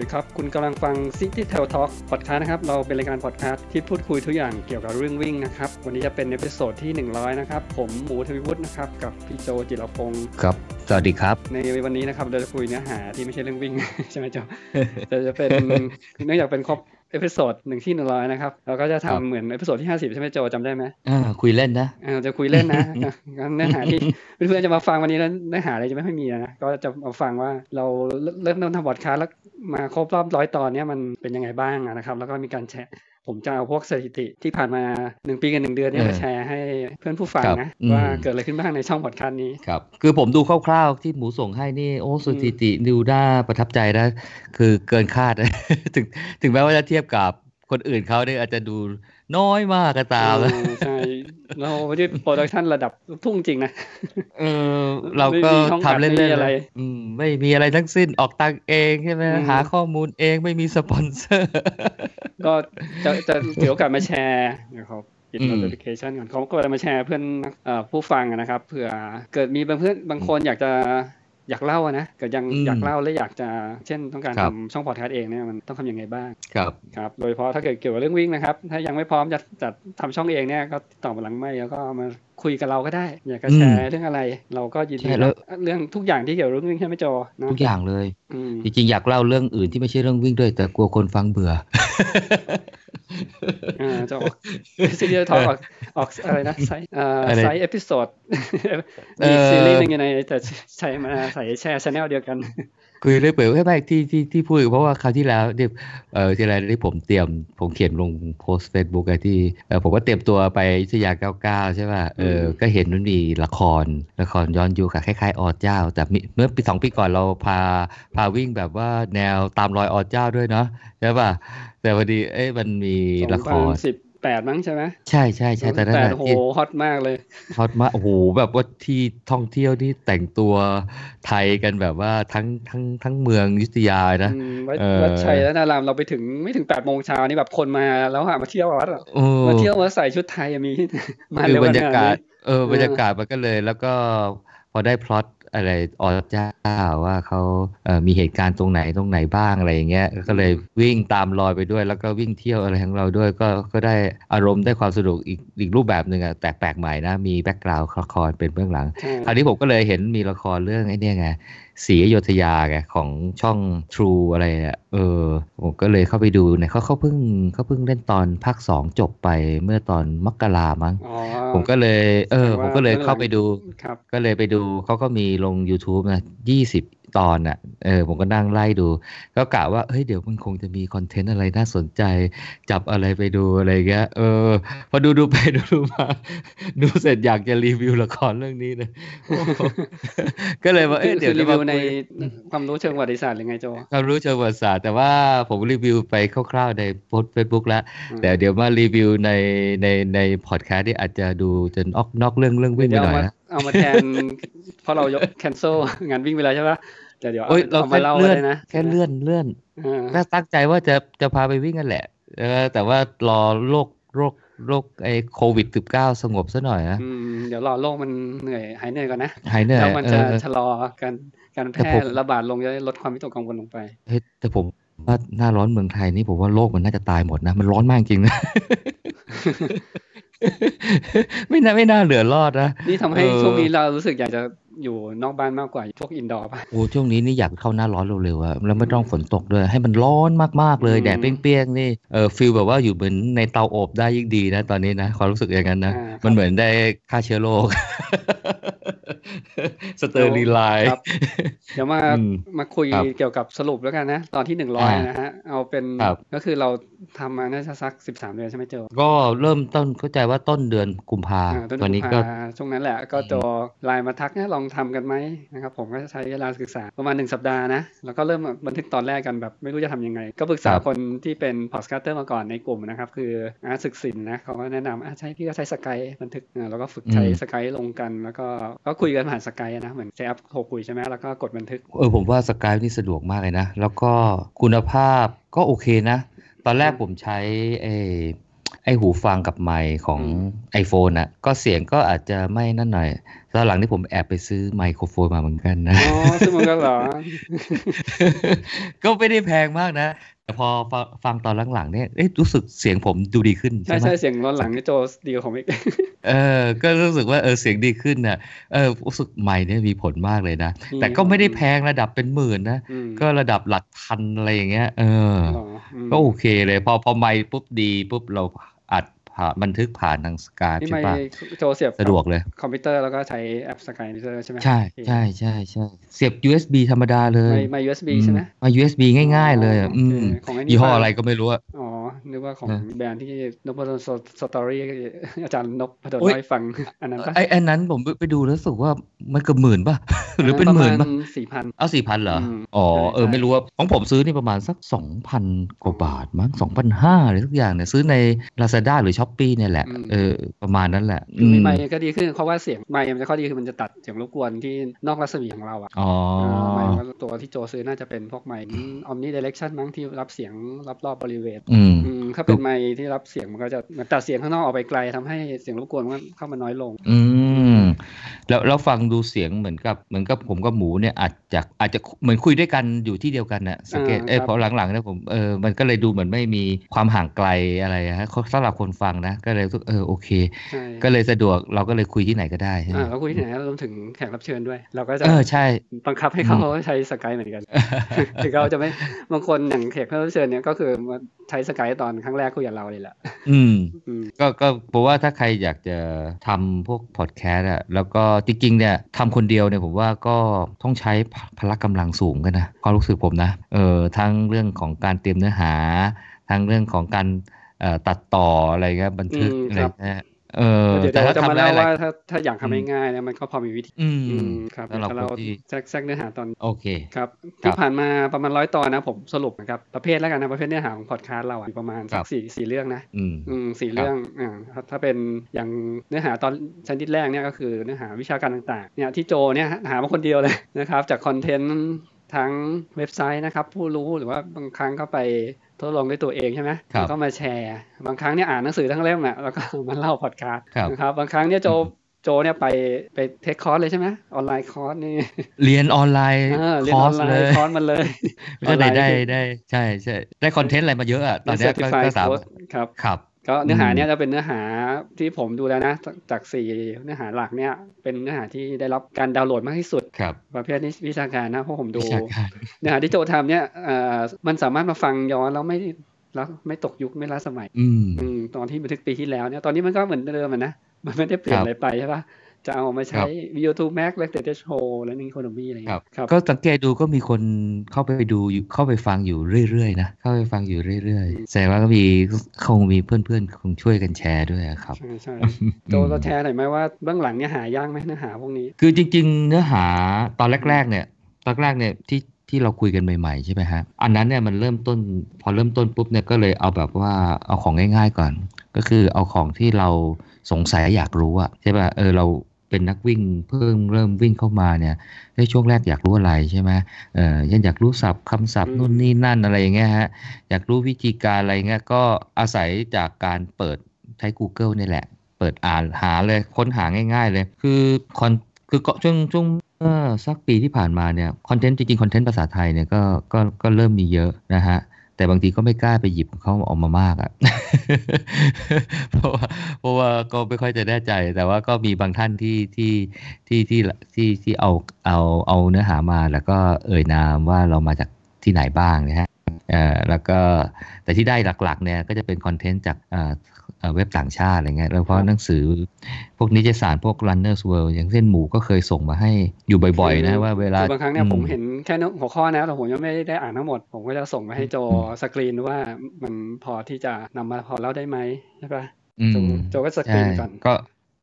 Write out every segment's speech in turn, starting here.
ดีครับ คุณกำลังฟัง City Trail Talk Podcast นะครับ เราเป็นรายการพอดแคสต์ที่พูดคุยทุกอย่างเกี่ยวกับเรื่องวิ่งนะครับ วันนี้จะเป็น episode ที่ 100 นะครับ ผมหมูทวิวุฒินะครับ กับพี่โจจิรพงศ์ครับ สวัสดีครับ ในวันนี้นะครับเราจะคุยเนื้อหาที่ไม่ใช่เรื่องวิ่ง ใช่ไหมโจแต่จะเป็นเนื่องจากเป็นครบ episode หนึ่งที่หนึ่งร้อยนะครับเราก็จะครับทำเหมือน episode ที่50ใช่ไหมโจจำได้ไหมอ่าคุยเล่นนะอ่าจะคุยเล่นนะงั้นเนื้อหาที่เพื่อนๆจะมาฟังวันนี้แล้วเนื้อหาอะไรจะไม่ค่อยมีนะก็จะมาฟังว่าเราเริ่มต้นทำพอดคาสต์แล้วมาครบรอบร้อยตอนเนี้ยมันเป็นยังไงบ้างอะนะครับ แล้วก็มีการแชร์ ผมจะเอาพวกสถิติที่ผ่านมาหนึ่งปีกับหนึ่งเดือนเนี่ยเออมาแชร์ให้เพื่อนผู้ฟังครับนะอืมว่าเกิดอะไรขึ้นบ้างในช่องพอดคาสต์นี้ครับคือผมดูคร่าวๆที่หมูส่งให้นี่โอ้สถิติดูน่าประทับใจนะ คือเกินคาดถึงถึงแม้ว่าจะเทียบกับคนอื่นเขาเนี่ยอาจจะดู น้อยมากก็ตามเออใช่เราไม่ได้ production ระดับลูกทุ่งจริงนะเออเราก็ไม่มีช่องทำเล่นไม่มีๆอะไรเลยอืมไม่มีอะไรทั้งสิ้นออกตังค์เองใช่ไหมอืมหาข้อมูลเองไม่มีสปอนเซอร์ ก็จะจะถือโอกาสมาแชร์นะครับปิดอืม notification ก่อนเขาก็จะมาแชร์เพื่อนเอ่อผู้ฟังอะนะครับเผื่อเกิดมีบางเพื่อนบางคนอยากจะ อยากเล่าอะนะเกิดยังอืมอยากเล่าและอยากจะเช่นต้องการครัทำบช่องพอดแคสต์เองเนี่ยมันต้องทำยังไงบ้างครับครับโดยเฉพาะถ้าเกิดเกี่ยวกับเรื่องวิ่งนะครับ ถ้ายังไม่พร้อมจะจะทำช่องเองเนี่ยก็ติดต่อมาหลังไม่แล้วก็มา คุยกับเราก็ได้ อยากจะแชร์เรื่องอะไร เราก็ยินดีใช่แล้วรับเรื่องทุกอย่างที่เกี่ยวกับเรื่องวิ่งใช่ไหมโจเนอะทุกอย่างเลยอืมจริงๆอยากเล่าเรื่องอื่นที่ไม่ใช่เรื่องวิ่งด้วย แต่กลัวคนฟังเบื่ออ่าจะออกซีรีส์ทอออกออกอะไรนะไซส์เอ่ออะไรไซส์เอพิโซดเอมีอซีรีส์หนึ่งอยู่ในแต่ใช้มาใส่แชร์ชแนลเดียวกัน คุยเรื่อยเปื่อยไม่ไม่ที่ที่ที่พูดเพราะว่าคราวที่แล้วเนี่ยเออที่อะไรที่ผมเตรียมผมเขียนลงโพสต์เฟซบุ๊กไอ้ที่เออผมก็เตรียมตัวไปอยุธยา99ใช่ป่ะเอออืมก็เห็นมันมีละครละครย้อนยุคอะคล้ายๆอเจ้า แต่มีเมื่อปีสองปีก่อนเราพาพาวิ่งแบบว่าแนวตามรอยอเจ้าด้วยเนาะใช่ป่ะแต่พอดีเอ้ยมันมีละครสิบ แปดมั้งใช่ไหมใช่ใช่ใช่แต่นั่นแปดแหละโหที่ฮอตมากเลยฮอตมากโอ้โหแบบว่าที่ท่องเที่ยวที่แต่งตัวไทยกันแบบว่าทั้งทั้งทั้งเมืองอยุธยานะอืมวัดเออวัดชัยและนารามเราไปถึงไม่ถึงแปดโมงเช้านี่แบบคนมาแล้วหามาเที่ยววัดอะโอ้มาเที่ยวมาใส่ชุดไทยอะมีที่มาคือเร็วบรขรยานาดกาศนี้เออบรรยากาศมันก็เลยแล้วก็พอได้พล็อต อะไรอเจ้าว่าเขาเอ่อมีเหตุการณ์ตรงไหนตรงไหนบ้างอะไรอย่างเงี้ยก็เลยวิ่งตามรอยไปด้วย แล้วก็วิ่งเที่ยวอะไรของเราด้วย ก็ก็ได้อารมณ์ได้ความสนุกอีกอีกรูปแบบหนึ่งอะแตกแปลกใหม่นะมีแบ็กกราวด์ละครเป็นเบื้องหลังใช่คราวนี้ผมก็เลยเห็นมีละครเรื่องไอ้เนี่ยไง ศรีอยุธยาไงของช่อง True อะไรอะเออผมก็เลยเข้าไปดูเนี่ยเขาเขาเพิ่งเขาเพิ่งเล่นตอนภาคสองจบไปเมื่อตอนมกรามั้งอ๋อผมก็เลย เออแสดงผว่ามก็เลยเบื้องหลังเข้าไปดูครับก็เลยไปดูเขาก็มีลง YouTube นะยี่สิบ ตอนอะ เออ ผมก็นั่งไล่ดู ก็กะว่า เฮ้ย เดี๋ยวมันคงจะมีคอนเทนต์อะไรน่าสนใจ จับอะไรไปดูอะไรเงี้ย เออ พอดูดูไปดูดูมา ดูเสร็จอยากจะรีวิวละครเรื่องนี้เลยโอ้โหก็เลยว่า เอ๊ะเดี๋ยวจะมารีวิวในคุยความรู้เชิงประวัติศาสตร์หรือไงโจความรู้เชิงประวัติศาสตร์ แต่ว่าผมรีวิวไปคร่าวๆในโพสต์เฟซบุ๊กแล้วอืมแต่เดี๋ยวมารีวิวในในในพอดแคสต์ที่อาจจะดูจนออกนอกเรื่องเรื่องวิ่งไปเดี๋ยวเอามาหน่อยนะ เอามาแทนเพราะเรายก cancel งานวิ่งไปแล้วใช่ปะเดี๋ยวเดี๋ยวโอ้ยเราเอาแค่มาเล่าเลื่อนเลยนะแค่เลื่อนเลื่อนอ่าก็ตั้งใจว่าจะจะพาไปวิ่งกันแหละเออแต่ว่ารอโรคโรคโรคไอ้โควิด -19 สงบซะหน่อยนะอืมเดี๋ยวรอโลกมันเหนื่อยหายเหนื่อยก่อนนะหายเหนื่อยแล้วมันเอจะอชะลอการการแพแต่ร่ผมระบาดลงจะได้ลดความวิตกกังวลลงไปเฮ้ยแต่ผมว่าหน้าร้อนเมืองไทยนี่ผมว่าโลกมันน่าจะตายหมดนะ มันร้อนมากจริงนะ ไม่น่าไม่น่าเหลือรอดนะ นี่ทำให้เออช่วงนี้เรารู้สึกอยากจะ อยู่นอกบ้านมากกว่าพวกอินดอร์ป่ะโอ้ช่วงนี้นี่อยากเข้าหน้าร้อนเร็วๆอะแล้วไม่ต้องฝนตกด้วย ให้มันร้อนมากๆเลยอืมแดดเปรี้ยงๆนี่เออ feel แบบว่าอยู่เหมือนในเตาอบได้ยิ่งดีนะตอนนี้นะความรู้สึกอย่างนั้นนะอ่าครับมันเหมือนได้ฆ่าเชื้อโรค sterilize ครับเดี๋ยวมาอืมมาคุยครับเกี่ยวกับสรุปแล้วกันนะ ตอนที่หนึ่งร้อยอ่านนะฮะ เอาเป็นครับก็คือเราทำมาน่าจะสักสิบสามเดือนใช่ไหมเจอก็เริ่มต้นเข้าใจว่าต้นเดือนกุมภาอ่าต้นตอนกุนี้มก็ภาช่วงนั้นแหละก็จอไลน์มาทักเนี่ยลองทำกันไหมนะครับ ผมก็ใช้เวลาศึกษาประมาณหนึ่งสัปดาห์นะแล้วก็เริ่มบันทึกตอนแรกกันแบบไม่รู้จะทำยังไง ก็ปรึกษาครับคนที่เป็น podcaster มาก่อนในกลุ่มนะครับ คืออาร์ตศึกสินนะเขาก็แนะนำอะใช้พี่ก็ใช้ Skype บันทึกอ่าแล้วก็ฝึกใช้ Skype ลงกัน แล้วก็ก็คุยกันผ่าน Skype นะเหมือนใช้แอปโทรคุยใช่ไหมแล้วก็กดบันทึกเออผมว่า Skype นี่สะดวกมากเลยนะแล้วก็คุณภาพก็โอเคนะ ตอนแรกอืมผมใช้เออ ไอหูฟังกับไมค์ของ iPhone น่ะก็เสียงก็อาจจะไม่นั่นหน่อยตอนหลังที่ผมแอบไปซื้อไมโครโฟนมาเหมือนกันนะ อ๋อซึ่งมันก็เหรอ ก็ไม่ได้แพงมากนะ แต่พอฟังฟังตอนหลังๆเนี่ยเอ๊ะรู้สึกเสียงผมดูดีขึ้น ใช่ใช่ไหมใช่เสียงร้อนหลังนี่โจดีกว่าผมอีกเออ ก็รู้สึกว่าเออเสียงดีขึ้นนะเออรู้สึกไมค์เนี่ยมีผลมากเลยนะมีแต่ก็ไม่ได้แพงระดับเป็นหมื่นนะอืมก็ระดับหลักพันอะไรอย่างเงี้ย เออหรออืม ก็โอเคเลย พอพอไม่ปุ๊บดีปุ๊บเราอัด ผ่านบันทึกผ่านทางสกายนี่ใช่ไม่ปะโจเสียบสะดวกเลย คอมพิวเตอร์แล้วก็ใช้แอปสกายมิเตอร์ใช่ไหมใช่ใช่ใช่ใช่เสียบ USB ธรรมดาเลยไม่ไม่ USB ใช่ไหมมา USB ง่ายๆ เลยอะอ๋ออืโอมเคของไอ้นี่ยี่ห้อป่ะอะไรก็ไม่รู้อะอ๋อนึกว่าของนะแบรนด์ที่นพดลสตอรี่อาจารย์นพพดลโอ๊ยเล่าให้ฟังอันนั้นปะไอ้ไอ้นั้นผมไปไปดูแล้วรู้สึกว่ามันเกือบหมื่นป่ะหรือเป็นหมื่นปป่ะระมาณสี่พันเอาสี่พันเหรออืมอ๋อใช่เออใช่ไม่รู้ว่าของผมซื้อนี่ประมาณสักสองพันกว่าบาทมั้งสองพันห้าอะไรทุกอย่างเนี่ยซื้อใน Lazada หรือ s h อ p e e เนี่ยแหละอืมเออ ประมาณนั้นแหละคือมีมไมค์ก็ดีขึ้นเพราะว่าเสียงไมค์มันจะข้อดีคือมันจะตัดเสียงรบกวนที่นอกรัศมีของเราอะอ๋อาไมค์ว่าตัวที่โจซื้อน่าจะเป็นพวกไมค์ออมนี่เดเรคชั่นมั้งที่รับเสียงรอบๆบริเวณอืมอืมถ้าเป็นไมค์ที่รับเสียงมันก็จะมันตัดเสียงข้างนอกออกไปไกลทำให้เสียงรบกวนมันเข้ามาน้อยลง อืม แล้วแล้วฟังดูเสียงเหมือนกับเหมือนกับผมกับหมูเนี่ยอาจจะอาจจะเหมือนคุยด้วยกันอยู่ที่เดียวกันน่ะสังเกตอ่าเอ้ยครับพอหลังๆเนี่ยผมเออมันก็เลยดูเหมือนไม่มีความห่างไกลอะไรฮะสำหรับคนฟังนะ ก็เลยรู้สึกเออโอเคใช่ก็เลยสะดวกเราก็เลยคุยที่ไหนก็ได้ใช่ไหมอ่าเราคุยที่ไหนรวมถึงแขกรับเชิญด้วย เราก็จะเออใช่บังคับให้เขาใช้สกายเหมือนกันถึงเขาจะไม่บางคนอย่างแขกรับเชิญเนี่ยก็คือมาใช้สกายตอนครั้งแรกคุยกับเราเลยแหละอืมอืมก็ก็เพราะว่าถ้าใครอยากจะทำพวกพอดแคสต์อะแล้วก็จริงๆเนี่ยทำคนเดียวเนี่ยผมว่าก็ต้องใช้พพละกำลังสูงกันนะความรู้สึกผมนะเออทั้งเรื่องของการเตรียมเนื้อหา ทั้งเรื่องของการเอ่อตัดต่ออะไรเงี้ยบันทึกอืมอะไรครับ เงี้ยเออเดี๋ยวแต่เราถ้าจะมาทำได้เล่าอะไรว่าถ้าถ้าอยากทำง่ายๆเนี่ยมันก็พอมีวิธีอืมอืมครับสำหรับแต่คเรานที่แทรกแทรกเนื้อหาตอนโอเคครับครัที่บผ่านมาประมาณร้อยตอนนะผมสรุปนะครับประเภทแล้วกันนะประเภทเนื้อหาของพอดคาสต์เราอะมีประมาณครัสักบสี่สี่เรื่องนะอืมอืมสี่ครับเรื่องอ่าถ้าถ้าเป็นอย่างเนื้อหาตอนชนิดแรกเนี่ยก็คือเนื้อหาวิชาการต่างๆเนี่ยที่โจเนี่ยหามาคนเดียวเลยนะครับ จากคอนเทนต์ทั้งเว็บไซต์นะครับผู้รู้หรือว่าบางครั้งก็ไป ทดลองด้วยตัวเองใช่ไหมครับแล้วก็มาแชร์ บางครั้งเนี่ยอ่านหนังสือทั้งเล่มอะแล้วก็มาเล่าพอดคาสต์ครับนะครับบางครั้งเนี่ยโจโจเนี่ยไปไป take คอร์สเลยใช่ไหมออนไลน์คอร์สนี่เรียนออนไลน์เออเรียคนอออร์สนไลเลยน์คอร์สมันเลยก็เลยออนไลน์ได้คือได้ใช่ใช่ได้ content อะไรมาเยอะอะตอนเนี้ยก็ Certified ก็สามารถ Coach ครับครับ ก็เนื้อหาอืมเนี้ยจะเป็นเนื้อหาที่ผมดูแล้วนะ จากจากสี่เนื้อหาหลักเนี่ยเป็นเนื้อหาที่ได้รับการดาวน์โหลดมากที่สุดครับประเภทนี้วิชาการนะเพราะผมดูวิชาการเนื้อหาที่โจทำเนี่ยเอ่อมันสามารถมาฟังย้อนแล้วไม่แล้วไม่ตกยุคไม่ล้าสมัย อืมอืมตอนที่บันทึกปีที่แล้วเนี่ยตอนนี้มันก็เหมือนเดิมอะนะมันไม่ได้เปลี่ยนครับอะไรไปใช่ปะ จะเอามาคใช้รับ YouTube Mac และ Data Show และ Economy อะไรอย่างครัเงี้บยครับ ก็สังเกตดูก็มีคนเข้าไปดูอยู่เข้าไปฟังอยู่เรื่อยๆนะ เข้าไปฟังอยู่เรื่อยๆแสดงว่าก็มีคงมีเพื่อนๆ คงช่วยกันแชร์ด้วยอะครับ ใช่ใช่โจเราแชร์หน่อยไหมว่าเบื้องหลังเนี่ยหายากไหมเนื้อหาพวกนี้ คือจริง ๆ เนื้อหาตอนแรก ๆ เนี่ย ตอนแรกเนี่ยที่ที่เราคุยกันใหม่ๆใช่ไหมฮะ อันนั้นเนี่ยมันเริ่มต้นพอเริ่มต้นปุ๊บเนี่ยก็เลยเอาแบบว่าเอาของง่าย ๆ ก่อน ก็คือเอาของที่เราสงสัยอยากรู้อะใช่ป่ะเออเรา เป็นนักวิ่งเพิ่งเริ่มวิ่งเข้ามาเนี่ยในช่วงแรกอยากรู้อะไรใช่ไหมเออยังอยากรู้ศัพท์คำศัพท์อืมนู่นนี่นั่นอะไรอย่างเงี้ยฮะอยากรู้วิธีการอะไรเงี้ยก็อาศัยจากการเปิดใช้ Google นี่แหละ เปิดอ่านหาเลยค้นหาง่าย ๆ เลย คือคอนคือก็ช่วงช่วงเมื่อสักปีที่ผ่านมาเนี่ยคอนเทนต์จริงๆคอนเทนต์ภาษาไทยเนี่ยก็ก็ก็เริ่มมีเยอะนะฮะ แต่บางทีก็ไม่กล้าไปหยิบเขาออกมามากอะ่ะ เพราะว่าเพราะว่าก็ไม่ค่อยจะแน่ใจ แต่ว่าก็มีบางท่านที่ที่ที่ที่ที่ที่เอาเอาเอาเนื้อหามา แล้วก็เอ่ยนามว่าเรามาจากที่ไหนบ้างนะฮะอ่แล้วก็แต่ที่ได้หลักๆเนี่ยก็จะเป็นคอนเทนต์จาก เอ่อเอ่อเว็บต่างชาติอะไรเงี้ยแล้วเพราะหนังสือ พวกนิตยสารพวก Runners World อย่างเช่นหมูก็เคยส่งมาให้อยู่บ่อยๆ นะว่าเวลาคือบางครั้งเนี่ยอืผมเห็นแค่เนื้อหัวข้อนะแต่ผมยังไม่ได้อ่านทั้งหมด ผมก็จะส่งไปให้โจสกรีนว่ามันพอที่จะนำมาพอเล่าได้ไหมใช่ปะอืมโจโจก็สกรีนใช่ก่อนก็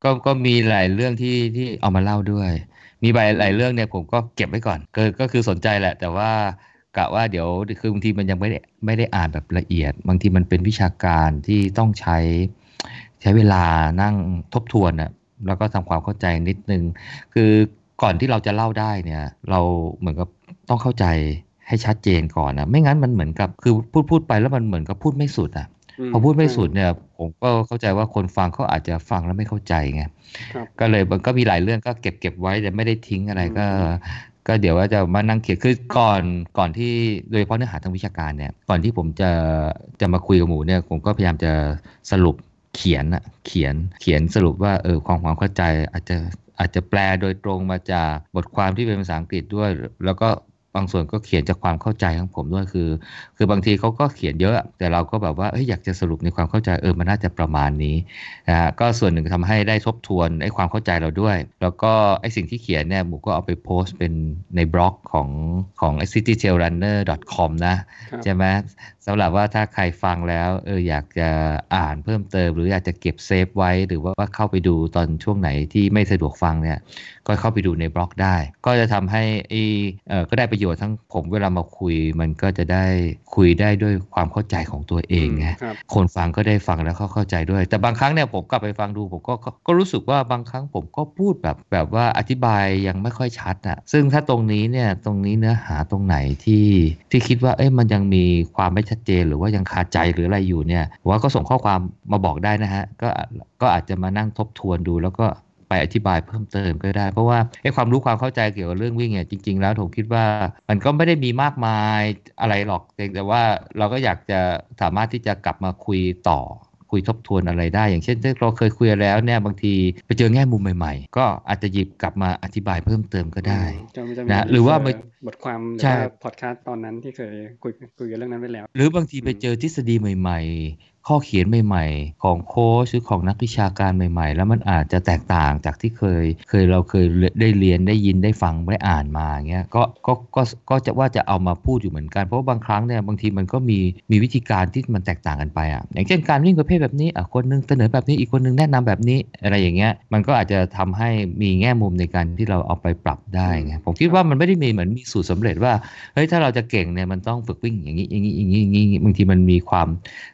ก็ก็มีหลายเรื่องที่ที่เอามาเล่าด้วย มีหลายหลายเรื่องเนี่ยผมก็เก็บไว้ก่อนก็ก็คือสนใจแหละ แต่ว่า กะว่าเดี๋ยวคือบางทีมันยังไม่ได้ไม่ได้อ่านแบบละเอียด บางทีมันเป็นวิชาการที่ต้องใช้ใช้เวลานั่งทบทวนอะแล้วก็ทำความเข้าใจนิดนึง คือก่อนที่เราจะเล่าได้เนี่ย เราเหมือนกับต้องเข้าใจให้ชัดเจนก่อนนะไม่งั้นมันเหมือนกับคือพูดพูดไปแล้วมันเหมือนกับพูดไม่สุดอะมพอพูดไม่สุดใช่เนี่ย ผมก็เข้าใจว่าคนฟังเขาอาจจะฟังแล้วไม่เข้าใจไงครับก็เลยมันก็มีหลายเรื่องก็เก็บเก็บไว้แต่ไม่ได้ทิ้งอะไรก็อืม ก็เดี๋ยวว่าจะมานั่งเขียนคือก่อนก่อนที่โดยเฉพาะเนื้อหาทางวิชาการเนี่ยก่อนที่ผมจะจะมาคุยกับหมูเนี่ยผมก็พยายามจะสรุปเขียนอะเขียนเขียนสรุปว่าเออความความเข้าใจอาจจะอาจจะแปลโดยตรงมาจากบทความที่เป็นภาษาอังกฤษด้วย แล้วก็ บางส่วนก็เขียนจากความเข้าใจของผมด้วยคือ คือบางทีเขาก็เขียนเยอะ แต่เราก็แบบว่าเอ้ยอยากจะสรุปในความเข้าใจเออมันน่าจะประมาณนี้นะฮะก็ส่วนหนึ่งทำให้ได้ทบทวนไอ้ความเข้าใจเราด้วย แล้วก็ไอ้สิ่งที่เขียนเนี่ยหมูก็เอาไปโพสต์เป็นในบล็อกของของ citytailrunner.com นะครับใช่ไหม สำหรับว่าถ้าใครฟังแล้วเอออยากจะอ่านเพิ่มเติม หรืออยากจะเก็บเซฟไว้ หรือว่าเข้าไปดูตอนช่วงไหนที่ไม่สะดวกฟังเนี่ยก็เข้าไปดูในบล็อกได้ ก็จะทำให้ไอ้เออก็ได้ประโยชน์ทั้งผมเวลามาคุย มันก็จะได้คุยได้ด้วยความเข้าใจของตัวเองไงครับคนฟังก็ได้ฟังแล้วเขาเข้าใจด้วย แต่บางครั้งเนี่ยผมกลับไปฟังดูผมก็ก็ก็รู้สึกว่าบางครั้งผมก็พูดแบบแบบว่าอธิบายยังไม่ค่อยชัดอะซึ่งถ้าตรงนี้เนี่ยตรงนี้เนื้อหาตรงไหนที่ที่คิดว่าเอ้ยมันยังมีความไม่ชัดเจน หรือว่ายังคาใจหรืออะไรอยู่เนี่ยว่าก็ส่งข้อความมาบอกได้นะฮะก็ก็อาจจะมานั่งทบทวนดูแล้วก็ไปอธิบายเพิ่มเติมก็ได้ เพราะว่าไอ้ความรู้ความเข้าใจเกี่ยวกับเรื่องวิ่งเนี่ยจริง ๆ แล้วผมคิดว่ามันก็ไม่ได้มีมากมายอะไรหรอกแต่ว่าเราก็อยากจะสามารถที่จะกลับมาคุยต่อ คุยทบทวนอะไรได้ อย่างเช่นที่เราเคยคุยแล้วเนี่ยบางทีไปเจอแง่มุมใหม่ ๆ ก็อาจจะหยิบกลับมาอธิบายเพิ่มเติมก็ได้จะจะมีนะหรือว่ามันบทความหรือใช่ว่าพอดแคสต์ตอนนั้นที่เคยคุยคุยกันเรื่องนั้นไปแล้ว หรือบางทีไปอืมเจอทฤษฎีใหม่ ๆ ข้อเขียนใหม่ ๆ ของโค้ชหรือของนักวิชาการใหม่ ๆ แล้วมันอาจจะแตกต่างจากที่เคย เคยเราเคยได้เรียนได้ยินได้ฟังได้อ่านมาเงี้ยก็ก็ก็ก็จะว่าจะเอามาพูดอยู่เหมือนกัน เพราะาบางครั้งเนี่ยบางทีมันก็มีมีวิธีการที่มันแตกต่างกันไปอะอย่างเช่นการวิ่งประเภทแบบนี้อะคนหนึงเสนอแบบนี้อีกคนหนึงแนะนำแบบนี้อะไรอย่างเงี้ยมันก็อาจจะทำให้มีแง่มุมในการที่เราเอาไปปรับได้ไงผมคิดว่ามันไม่ได้มีเหมือนมีสูตรสำเร็จว่าเฮ้ยถ้าเราจะเก่งเนี่ยมันต้องฝึกวิ่งอย่างนี้อย่างนี้อย่างนี้อย่างนี้บางทีมันมีความ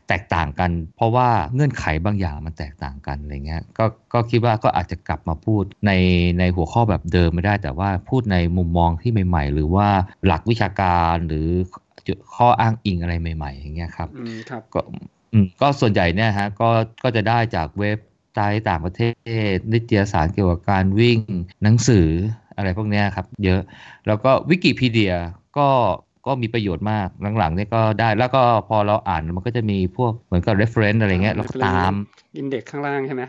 แตกต่างกันเพราะว่าเงื่อนไขบางอย่างมันแตกต่างกันอะไรเงี้ยก็ก็คิดว่าก็อาจจะกลับมาพูดในในหัวข้อแบบเดิมไม่ได้ แต่ว่าพูดในมุมมองที่ใหม่ ๆ หรือว่าหลักวิชาการหรือจุดข้ออ้างอิงอะไรใหม่ ๆ อย่างเงี้ยครับอืมครับก็อืมก็ส่วนใหญ่เนี่ยฮะก็ก็จะได้จากเว็บไซต์ต่างประเทศ นิตยสารเกี่ยวกับการวิ่งหนังสืออะไรพวกเนี้ยครับ เยอะแล้วก็วิกิพีเดียก็ ก็มีประโยชน์มากหลังๆเนี่ยก็ได้แล้วก็พอเราอ่านมันก็จะมีพวกเหมือนกับ reference อะไรเงี้ยเราก็ตามอินเด็กข้างล่างใช่ไหม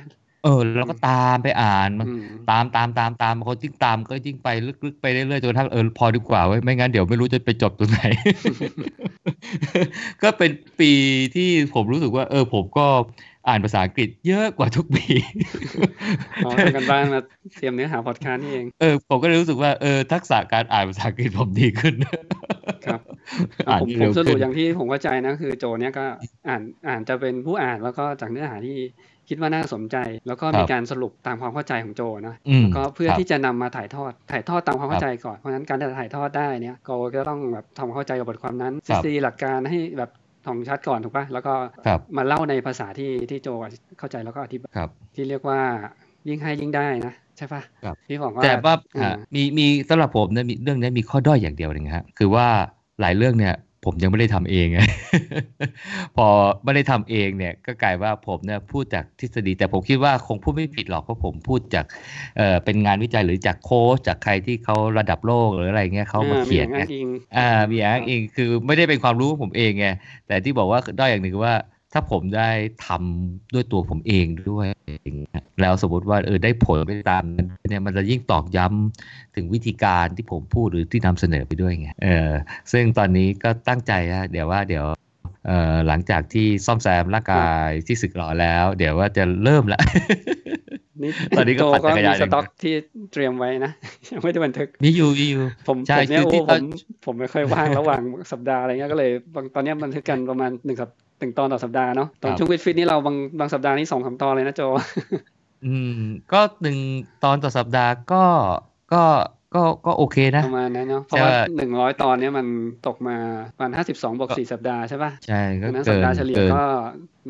เออเราก็ตามไปอ่านมันอืมตามตามตามตามคนยิ่งตามก็ยิ่งไปลึกๆไปเรื่อยๆจนกระทั่งเออพอดีกว่าเว้ยไม่งั้นเดี๋ยวไม่รู้จะไปจบตรงไหน ก็เป็นปีที่ผมรู้สึกว่า เออ ผมก็อ่านภาษาอังกฤษเยอะกว่าทุกปีอ๋อทำกันบ้านมาเตรียมเนื้อหาพอดคาสต์นี่เอง เออ ผมก็เลยรู้สึกว่า เออ ทักษะการอ่านภาษาอังกฤษผมดีขึ้น ครับอ่านผมได้ผมเร็วสรุขึ้ปนอย่างที่ผมเข้าใจนะ คือโจเนี่ยก็อ่าน อ่านจะเป็นผู้อ่านแล้วก็จากเนื้อหาที่ คิดว่าน่าสนใจ แล้วก็มีการสรุปตามความเข้าใจของโจนะอืมแล้วก็เพื่อครับที่จะนำมาถ่ายทอดถ่ายทอดตามความครัเข้าบใจก่อนเพราะฉะนั้นการจะถ่ายทอดได้เนี่ยก็ก็ต้องแบบทำความเข้าใจกับบทความนั้นทครัฤบษฎีหลักการให้แบบท่องชัดก่อนถูกปะแล้วก็ครับมาเล่าในภาษาที่ที่โจเข้าใจแล้วก็อธิบายครับที่เรียกว่ายิ่งให้ยิ่งได้นะใช่ปะครับที่บอกว่าแต่ว่าอืมอะมีมีสำหรับผมเนี่ยมีเรื่องนี้มีข้อด้อยอย่างเดียวหนึงฮะคือว่าหลายเรื่องเนี่ย ผมยังไม่ได้ทำเองไงพอไม่ได้ทำเองเนี่ย ก็กลายว่าผมเนี่ยพูดจากทฤษฎี แต่ผมคิดว่าคงพูดไม่ผิดหรอกเพราะผมพูดจากเอ่อเป็นงานวิจัยหรือจากโค้ชจากใครที่เขาระดับโลกหรืออะไรเงี้ยเขามาเขียนอ่ไงมีอย่างนั้นอิงอ่ามีอ้างอิงคือไม่ได้เป็นความรู้ของผมเองไงแต่ที่บอกว่าด้อยอย่างหนึ่งคือว่า ถ้าผมได้ทำด้วยตัวผมเองด้วยอย่างเงี้ยแล้วสมมติว่าเออได้ผลไปตามนั้นเนี่ยมันจะยิ่งตอกย้ำถึงวิธีการที่ผมพูดหรือที่นำเสนอไปด้วยไงเออซึ่งตอนนี้ก็ตั้งใจนะเดี๋ยวว่าเดี๋ยวเอ่อหลังจากที่ซ่อมแซมร่างกายที่สึกหรอแล้ว เดี๋ยวว่าจะเริ่มละนี่ตอนนี้ก็โจปั่นก็จักรมียานสต็อกที่เตรียมไว้นะยังไม่ได้บันทึกมีอยู่มีอยู่ผมใช่ผมเนี่ยคือโอ้ที่ผตอนมผมไม่ค่อยว่างระหว่างสัปดาห์อะไรเงี้ยก็เลยบางตอนเนี้ยบันทึกกันประมาณหนึ่งสัปห นึ่งตอนต่อสัปดาห์เนาะตอนครับช่วงวิดฟิตนี่เราบางบางสัปดาห์นี่สองสามตอนเลยนะโจ อืม ก็หนึ่งตอนต่อสัปดาห์ก็ก็ก็ก็โอเคนะประมาณนั้นเนาะเพใช่ราะว่าว่าหนึ่งร้อยตอนเนี้ยมันตกมาประมาณห้าสิบสองบวกสี่สัปดาห์ใช่ป่ะใช่ก็ดังนั้นเกิสัปนดาห์เฉลี่ยเกินก็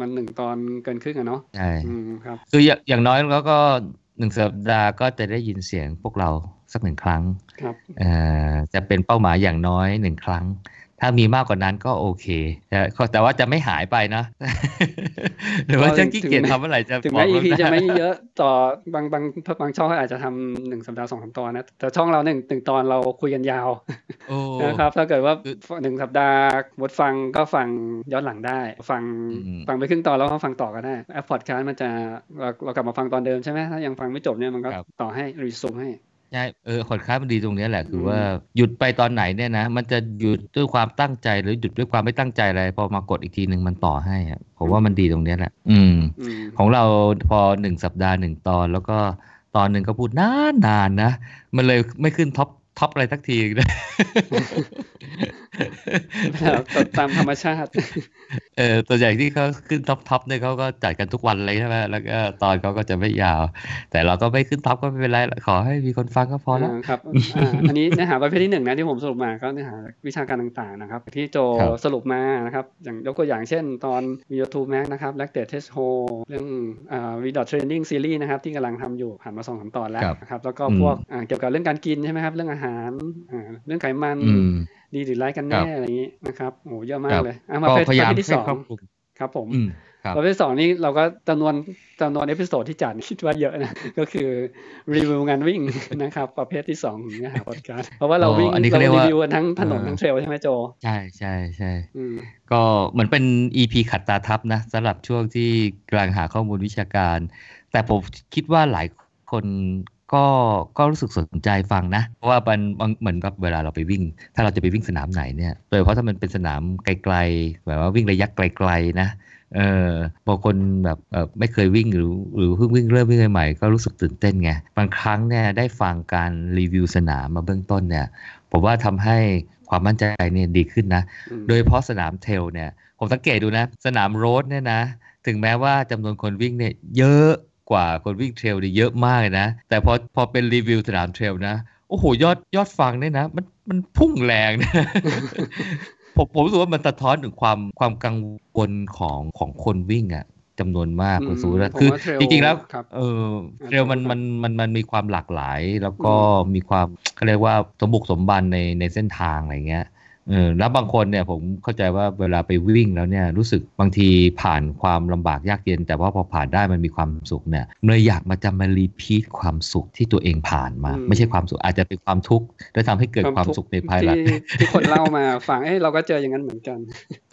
มันหนึ่งตอนเกินครึ่งอะเนาะใช่อืมครับคืออย่างอย่างน้อยแล้วก็หนึ่งสัปดาห์ก็จะได้ยินเสียงพวกเราสักหนึ่งครั้งครับเอ่อจะเป็นเป้าหมายอย่างน้อยหนึ่งครั้ง ถถ้ามีมากกว่านั้นก็โอเคแต่แต่ว่าจะไม่หายไปนะ หรือว่าจะขี้เกียจทำเมื่อไหร่จะถึงบอแม้ก EP ล่วงหน้าจะไม่เยอะต่อบางบางบางช่องเขาอาจจะทำหนึ่งสัปดาห์สองสามตอนนะ แต่ช่องเราหนึ่งหนึ่งตอนเราคุยกันยาวโอ้นะครับ ถ้าเกิดว่าคือหนึ่งสัปดาห์บทฟังก็ฟังย้อนหลังได้ ฟังอืมฟังไปครึ่งตอนแล้วก็ฟังต่อก็ได้แอปพอดคาสต์มันจะเราเรากลับมาฟังตอนเดิมใช่ไหมถ้ายังฟังไม่จบเนี่ยมันก็ต่อให้รีซูมให้ ใช่เออพอดคาสต์มันดีตรงเนี้ยแหละ คือมว่าหยุดไปตอนไหนเนี่ยนะ มันจะหยุดด้วยความตั้งใจหรือหยุดด้วยความไม่ตั้งใจอะไร พอมากดอีกทีหนึ่งมันต่อให้อะผมว่ามันดีตรงเนี้ยแหละอืมอืม ของเราพอหนึ่งสัปดาห์หนึ่งตอนแล้วก็ตอนหนึ่งก็พูดนานนานๆนะ มันเลยไม่ขึ้น top top อะไรสักทีนะตามธรรมชาติ เออตัวใหญ่ที่เขาขึ้น top top เนี่ยเขาก็จัดกันทุกวันเลยใช่ไหมแล้วก็ตอนเขาก็จะไม่ยาว แต่เราก็ไม่ขึ้น top ก็ไม่เป็นไรละขอให้มีคนฟังก็พอแล้วครับอ่าอันนี้เนื้อหาประเภทที่หนึ่งนะที่ผมสรุปมาก็เนื้อหาวิชาการต่างๆนะครับ ที่โจครับสรุปมานะครับ อย่างยกตัวอย่างเช่น ตอน VO2 Max นะครับ Lactate Threshold เรื่องอ่า VDOT Training Series นะครับที่กำลังทำอยู่ผ่านมาสองสามตอนแล้วครับนะครับแล้วก็อืมพวกอ่าเกี่ยวกับเรื่องการกินใช่ไหมครับเรื่องอาหารอ่าเรื่องไขมันอืมดีหรือร้ายกันครัแน่บอะไรอย่างนี้นะครับโอ้เยอะมาครักบเลยอะมาก็ประเภทพยายามประเภทที่ให้สองครอบคลุมครับผมอืมครับประเภทที่สองนี่เราก็จำนวนจำนวนเอพิโซดที่จัดคิดว่าเยอะนะ ก็คือรีวิวงานวิ่งนะครับ ประเภทที่สองของเนื้อหาพอดแคสต์เพราะว่าเราอ๋อวิ่งอันนี้เขาเราเรียกรีว่าวิวกันทั้งถนนเออทั้งเทรลใช่ไหมโจ ใช่ใช่ใช่อืมก็เหมือนเป็น EP ขัดตาทับนะสำหรับช่วงที่กำลังหาข้อมูลวิชาการ แต่ผมคิดว่าหลายคน ก็ก็รู้สึกสนใจฟังนะ เพราะว่ามันมันเหมือนกับเวลาเราไปวิ่ง ถ้าเราจะไปวิ่งสนามไหนเนี่ย โดยเฉพาะถ้ามันเป็นสนามไกลๆแบบว่าวิ่งระยะไกลๆนะเออบางคนแบบเออไม่เคยวิ่งหรือหรือเพิ่งวิ่งเริ่มวิ่งใหม่ๆก็รู้สึกตื่นเต้นไงบางครั้งเนี่ยได้ฟังการรีวิวสนามมาเบื้องต้นเนี่ยผมว่าทำให้ความมั่นใจเนี่ยดีขึ้นนะอืมโดยเฉพาะสนามเทรลเนี่ยผมสังเกตดูนะ สนามโรดเนี่ยนะ ถึงแม้ว่าจำนวนคนวิ่งเนี่ยเยอะ กว่าคนวิ่งเทรลเนี่ยเยอะมากเลยนะ แต่พอพอเป็นรีวิวสนามเทรลนะ โอ้โห ยอดยอดฟังเนี่ยนะ มันมันพุ่งแรงนะผมผมรู้สึกว่ามันสะท้อนถึงความความกังวลของของคนวิ่งอะจำนวนมากอืมคุณสูนะผมคือว่าเทรลจริงๆแล้วครับเอออ่าเทรลมันเทรลมันมันมันมีความหลากหลาย แล้วก็อืมมีความเขาเรียกว่าสมบุกสมบันในในเส้นทางอะไรเงี้ย เออแล้วบางคนเนี่ยผมเข้าใจว่าเวลาไปวิ่งแล้วเนี่ยรู้สึกบางทีผ่านความลำบากยากเย็น แต่ว่าพอผ่านได้มันมีความสุขเนี่ยเลยอยากมาจำมารีพีทความสุขที่ตัวเองผ่านมาอืมไม่ใช่ความสุขอาจจะเป็นความทุกข์และทำให้เกิดความสุขในภายหลังที่ที่คนเล่ามาฟังเอ้ยเราก็เจออย่างนั้นเหมือนกัน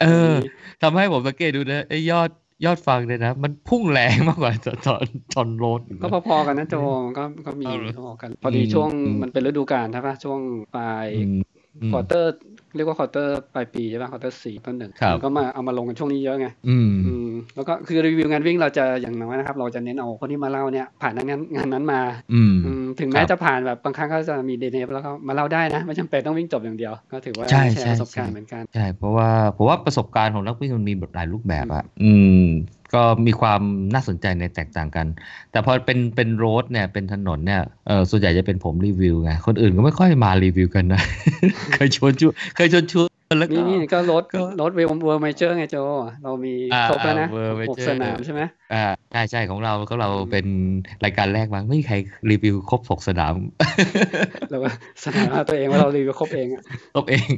เออทำให้ผมสังเกตดูนะไอ้ยอดยอดฟังเนี่ยนะ มันพุ่งแรงมากกว่าตอนตอนตอนโรดอีกก็นะพอๆกันนะโจก็ก็มีเอาเหรอพอกัน พอดีช่วงอืมมันเป็นฤดูกาลใช่ปะช่วงปลายอืมอืม quarter เรียกว่า quarter ปลายปีใช่ปะ quarter สี่ต้นหนึ่งครับมันก็มาเอามาลงกันช่วงนี้เยอะไง อืมอืมแล้วก็คือรีวิวงานวิ่งเราจะอย่างน้อยนะครับ เราจะเน้นเอาคนที่มาเล่าเนี่ยผ่านงานงานนั้นมา อืมอืมถึงแม้ครับจะผ่านแบบบางครั้งก็จะมี DNF แล้วก็มาเล่าได้นะ ไม่จำเป็นต้องวิ่งจบอย่างเดียว ก็ถือว่าใช่แชร์ใช่ร์ประสบการณ์ใช่เหมือนกันใช่เพราะว่าเพราะว่าประสบการณ์ของนักวิ่งมันมีแบบหลายรูปแบบอะอืมก็มีความน่าสนใจในแตกต่างกัน แต่พอเป็นเป็น road เนี่ยเป็นถนนเนี่ยเออส่วนใหญ่จะเป็นผมรีวิวไงคนอื่นก็ไม่ค่อยมารีวิวกันนะ เคยชวนชวนเคยชวนชวน แล้วก็นี่นี่ก็รถก็รถ World World Major ไงโจ เรามีอ่าครบแล้วนะอ่า World หก Major สนามใช่ไหมอ่าใช่ใช่ของเราของเราอืมเป็นรายการแรกมั้งไม่มีใครรีวิวครบหกสนามเราก็สนามตัวเองว่าเรารีวิวครบเองอะครบเอง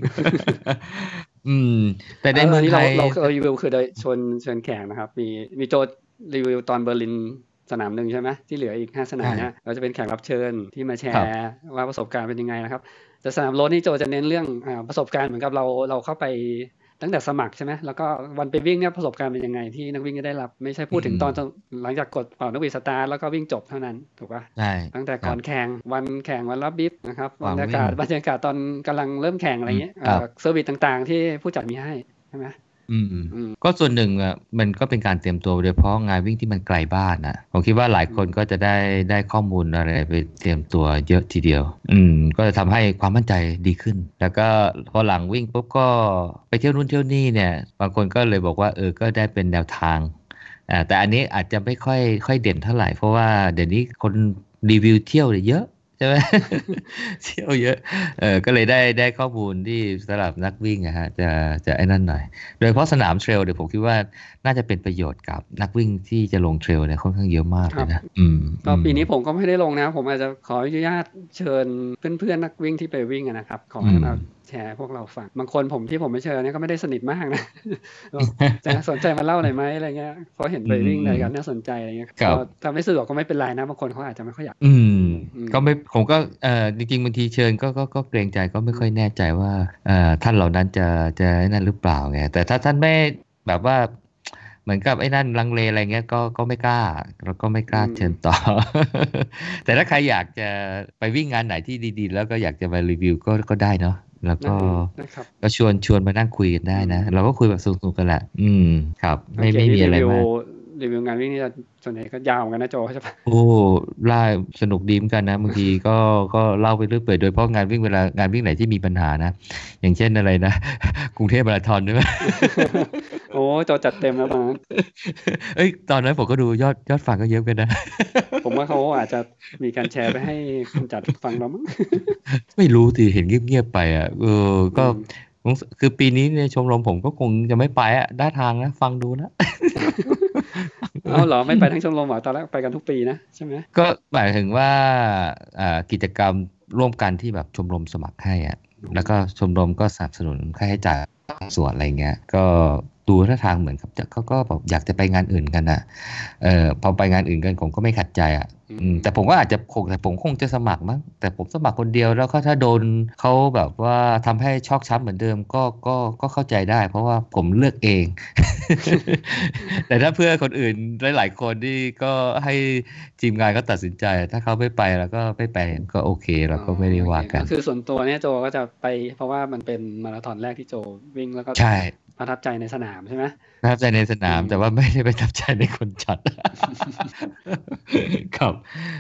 อืม แต่ในเออเมืองนี่ไทเรายเราเรารีวิวคือโดยชวนเชิญแขกนะครับ มีมีโจรีวิวตอนเบอร์ลินสนามหนึ่งใช่ไหมที่เหลืออีกห้าสนามเนี่ยเราจะเป็นแขกรับเชิญที่มาแชร์ครับว่าประสบการณ์เป็นยังไงนะครับ แต่สนาม road นี่โจจะเน้นเรื่องอาประสบการณ์เหมือนกับเราเราเข้าไปตั้งแต่สมัครใช่ไหมแล้วก็วันไปวิ่งเนี่ยประสบการณ์เป็นยังไงที่นักวิ่งจะได้รับ ไม่ใช่พูดถึงตอนจนหลังจากกดเป่านกหวีดสตาร์ทแล้วก็วิ่งจบเท่านั้นถูกปะใช่ตั้งแต่ก่อนครับแข่งวันแข่งวันรับ bib นะครับว่าบรรยากาศวิ่งบรรยากาศตอนกำลังเริ่มแข่งอะไรเงี้ยครับเอ่อ service ต่างๆ ที่ผู้จัดมีให้ใช่ไหม อืมอืมอืมก็ส่วนหนึ่งอะมันก็เป็นการเตรียมตัวโดยเฉพาะงานวิ่งที่มันไกลบ้านนะผมคิดว่าหลายคนก็จะได้ได้ข้อมูลอะไรไปเตรียมตัวเยอะทีเดียว อืม ก็จะทำให้ความมั่นใจดีขึ้น แล้วก็พอหลังวิ่งปุ๊บก็ไปเที่ยวนู่นเที่ยวนี่เนี่ย บางคนก็เลยบอกว่าเออก็ได้เป็นแนวทางอ่าแต่อันนี้อาจจะไม่ค่อยค่อยเด่นเท่าไหร่เพราะว่าเดี๋ยวนี้คนรีวิวเที่ยวเนี่ยเยอะ ใช่ไหมเที่ยวเยอะเออก็เลยได้ได้ข้อมูลที่สำหรับนักวิ่งอะฮะจะจะไอ้นั่นหน่อย โดยเฉพาะสนามเทรลเดี๋ยวผมคิดว่าน่าจะเป็นประโยชน์กับนักวิ่งที่จะลงเทรลเนี่ยค่อนข้างเยอะมากเลยนะอืมก็ปีนี้อืมผมก็ไม่ได้ลงนะ ผมอาจจะขออนุญาตเชิญเพื่อนๆนักวิ่งที่ไปวิ่งอะนะครับ ขอให้มา แชร์พวกเราฟังบางคนผมที่ผมไม่เชิญเนี่ยก็ไม่ได้สนิทมากนะจะสนใจมาเล่าหน่อยไหมอะไรเงี้ยเพราะเห็นไปวิ่งอะไรกันน่าสนใจอะไรเงี้ยครับก็ถ้าไม่สะดวกก็ไม่เป็นไรนะบางคนเขาอาจจะไม่ค่อยอยากอืมอืม ก็ไม่ผมก็เอ่อจริงๆบางทีเชิญก็ก็ก็เกรงใจก็ไม่ค่อยแน่ใจว่าเอ่อท่านเหล่านั้นจะจะนั่นหรือเปล่าไงแต่ถ้าท่านไม่แบบว่าเหมือนกับไอ้นั่นลังเลอะไรเงี้ยก็ก็ไม่กล้าแล้วก็ไม่กล้าอืมเชิญต่อ แต่ถ้าใครอยากจะไปวิ่งงานไหนที่ดี ๆ แล้วก็อยากจะมารีวิวก็ก็ได้เนาะ แล้วนั่ก็นเองนะครับก็ชวนชวนมานั่งคุยกันได้นะ เราก็คุยแบบสนุกๆกันแหละ อืม ครับ ไม่โเคไม่มีอะไรนี่วิวมาก รีวิวงานวิ่งนี่จะส่วนใหญ่ก็ยาวเหมือนกันนะโจใช่ปะโอ้ล่าสนุกดีเหมือนกันนะบางทีก็ก็เล่าไปเรื่อยเปื่อยโดยเฉพาะงานวิ่งเวลางานวิ่งไหนที่มีปัญหานะ อย่างเช่นอะไรนะ กรุงเทพมาราธอนใช่ไหมโอ้โจจัดเต็มแล้วตอนนั้นเอ้ยตอนนั้นผมก็ดูยอดยอดฟังก็เยอะกันนะ ผมว่าเขาอาจจะมีการแชร์ไปให้คนจัดฟังแล้วมั้งไม่รู้สิเห็นเงียบๆไปอะเออก็อืม คือปีนี้ในยชมรมผมก็คงจะไม่ไปอะได้ทางนะ ฟังดูนะเอาเหรอไม่ไปทั้งชมรมเหรอตอนแรกไปกันทุกปีนะใช่ไหมก็หมายถึงว่าอ่ากิจกรรมร่วมกันที่แบบชมรมสมัครให้อะแล้วก็ชมรมก็สนับสนุนค่าใช้จ่ายบางส่วนอะไรเงี้ย ก็ ดูท่าทางเหมือนกับจะเขาก็แบบอยากจะไปงานอื่นกันอะเออพอไปงานอื่นกันผมก็ไม่ขัดใจอะอืมแต่ผมก็อาจจะคงแต่ผมคงจะสมัครมั้งแต่ผมสมัครคนเดียวแล้วก็ถ้าโดนเขาแบบว่าทำให้ชอกช้ำเหมือนเดิมก็ก็ก็เข้าใจได้ เพราะว่าผมเลือกเอง แต่ถ้าเพื่อคนอื่นหลาย ๆ คนที่ก็ให้ทีมงานก็ตัดสินใจ ถ้าเขาไม่ไปแล้วก็ไม่ไปก็โอเคเราก็ไม่ได้ว่ากันก็คือส่วนตัวเนี่ยโจก็จะไปเพราะว่ามันเป็นมาราธอนแรกที่โจวิ่งแล้วก็ใช่ ประทับใจในสนามใช่ไหมประทับใจในสนามอืมแต่ว่าไม่ได้ประทับใจในคนจัด ครับ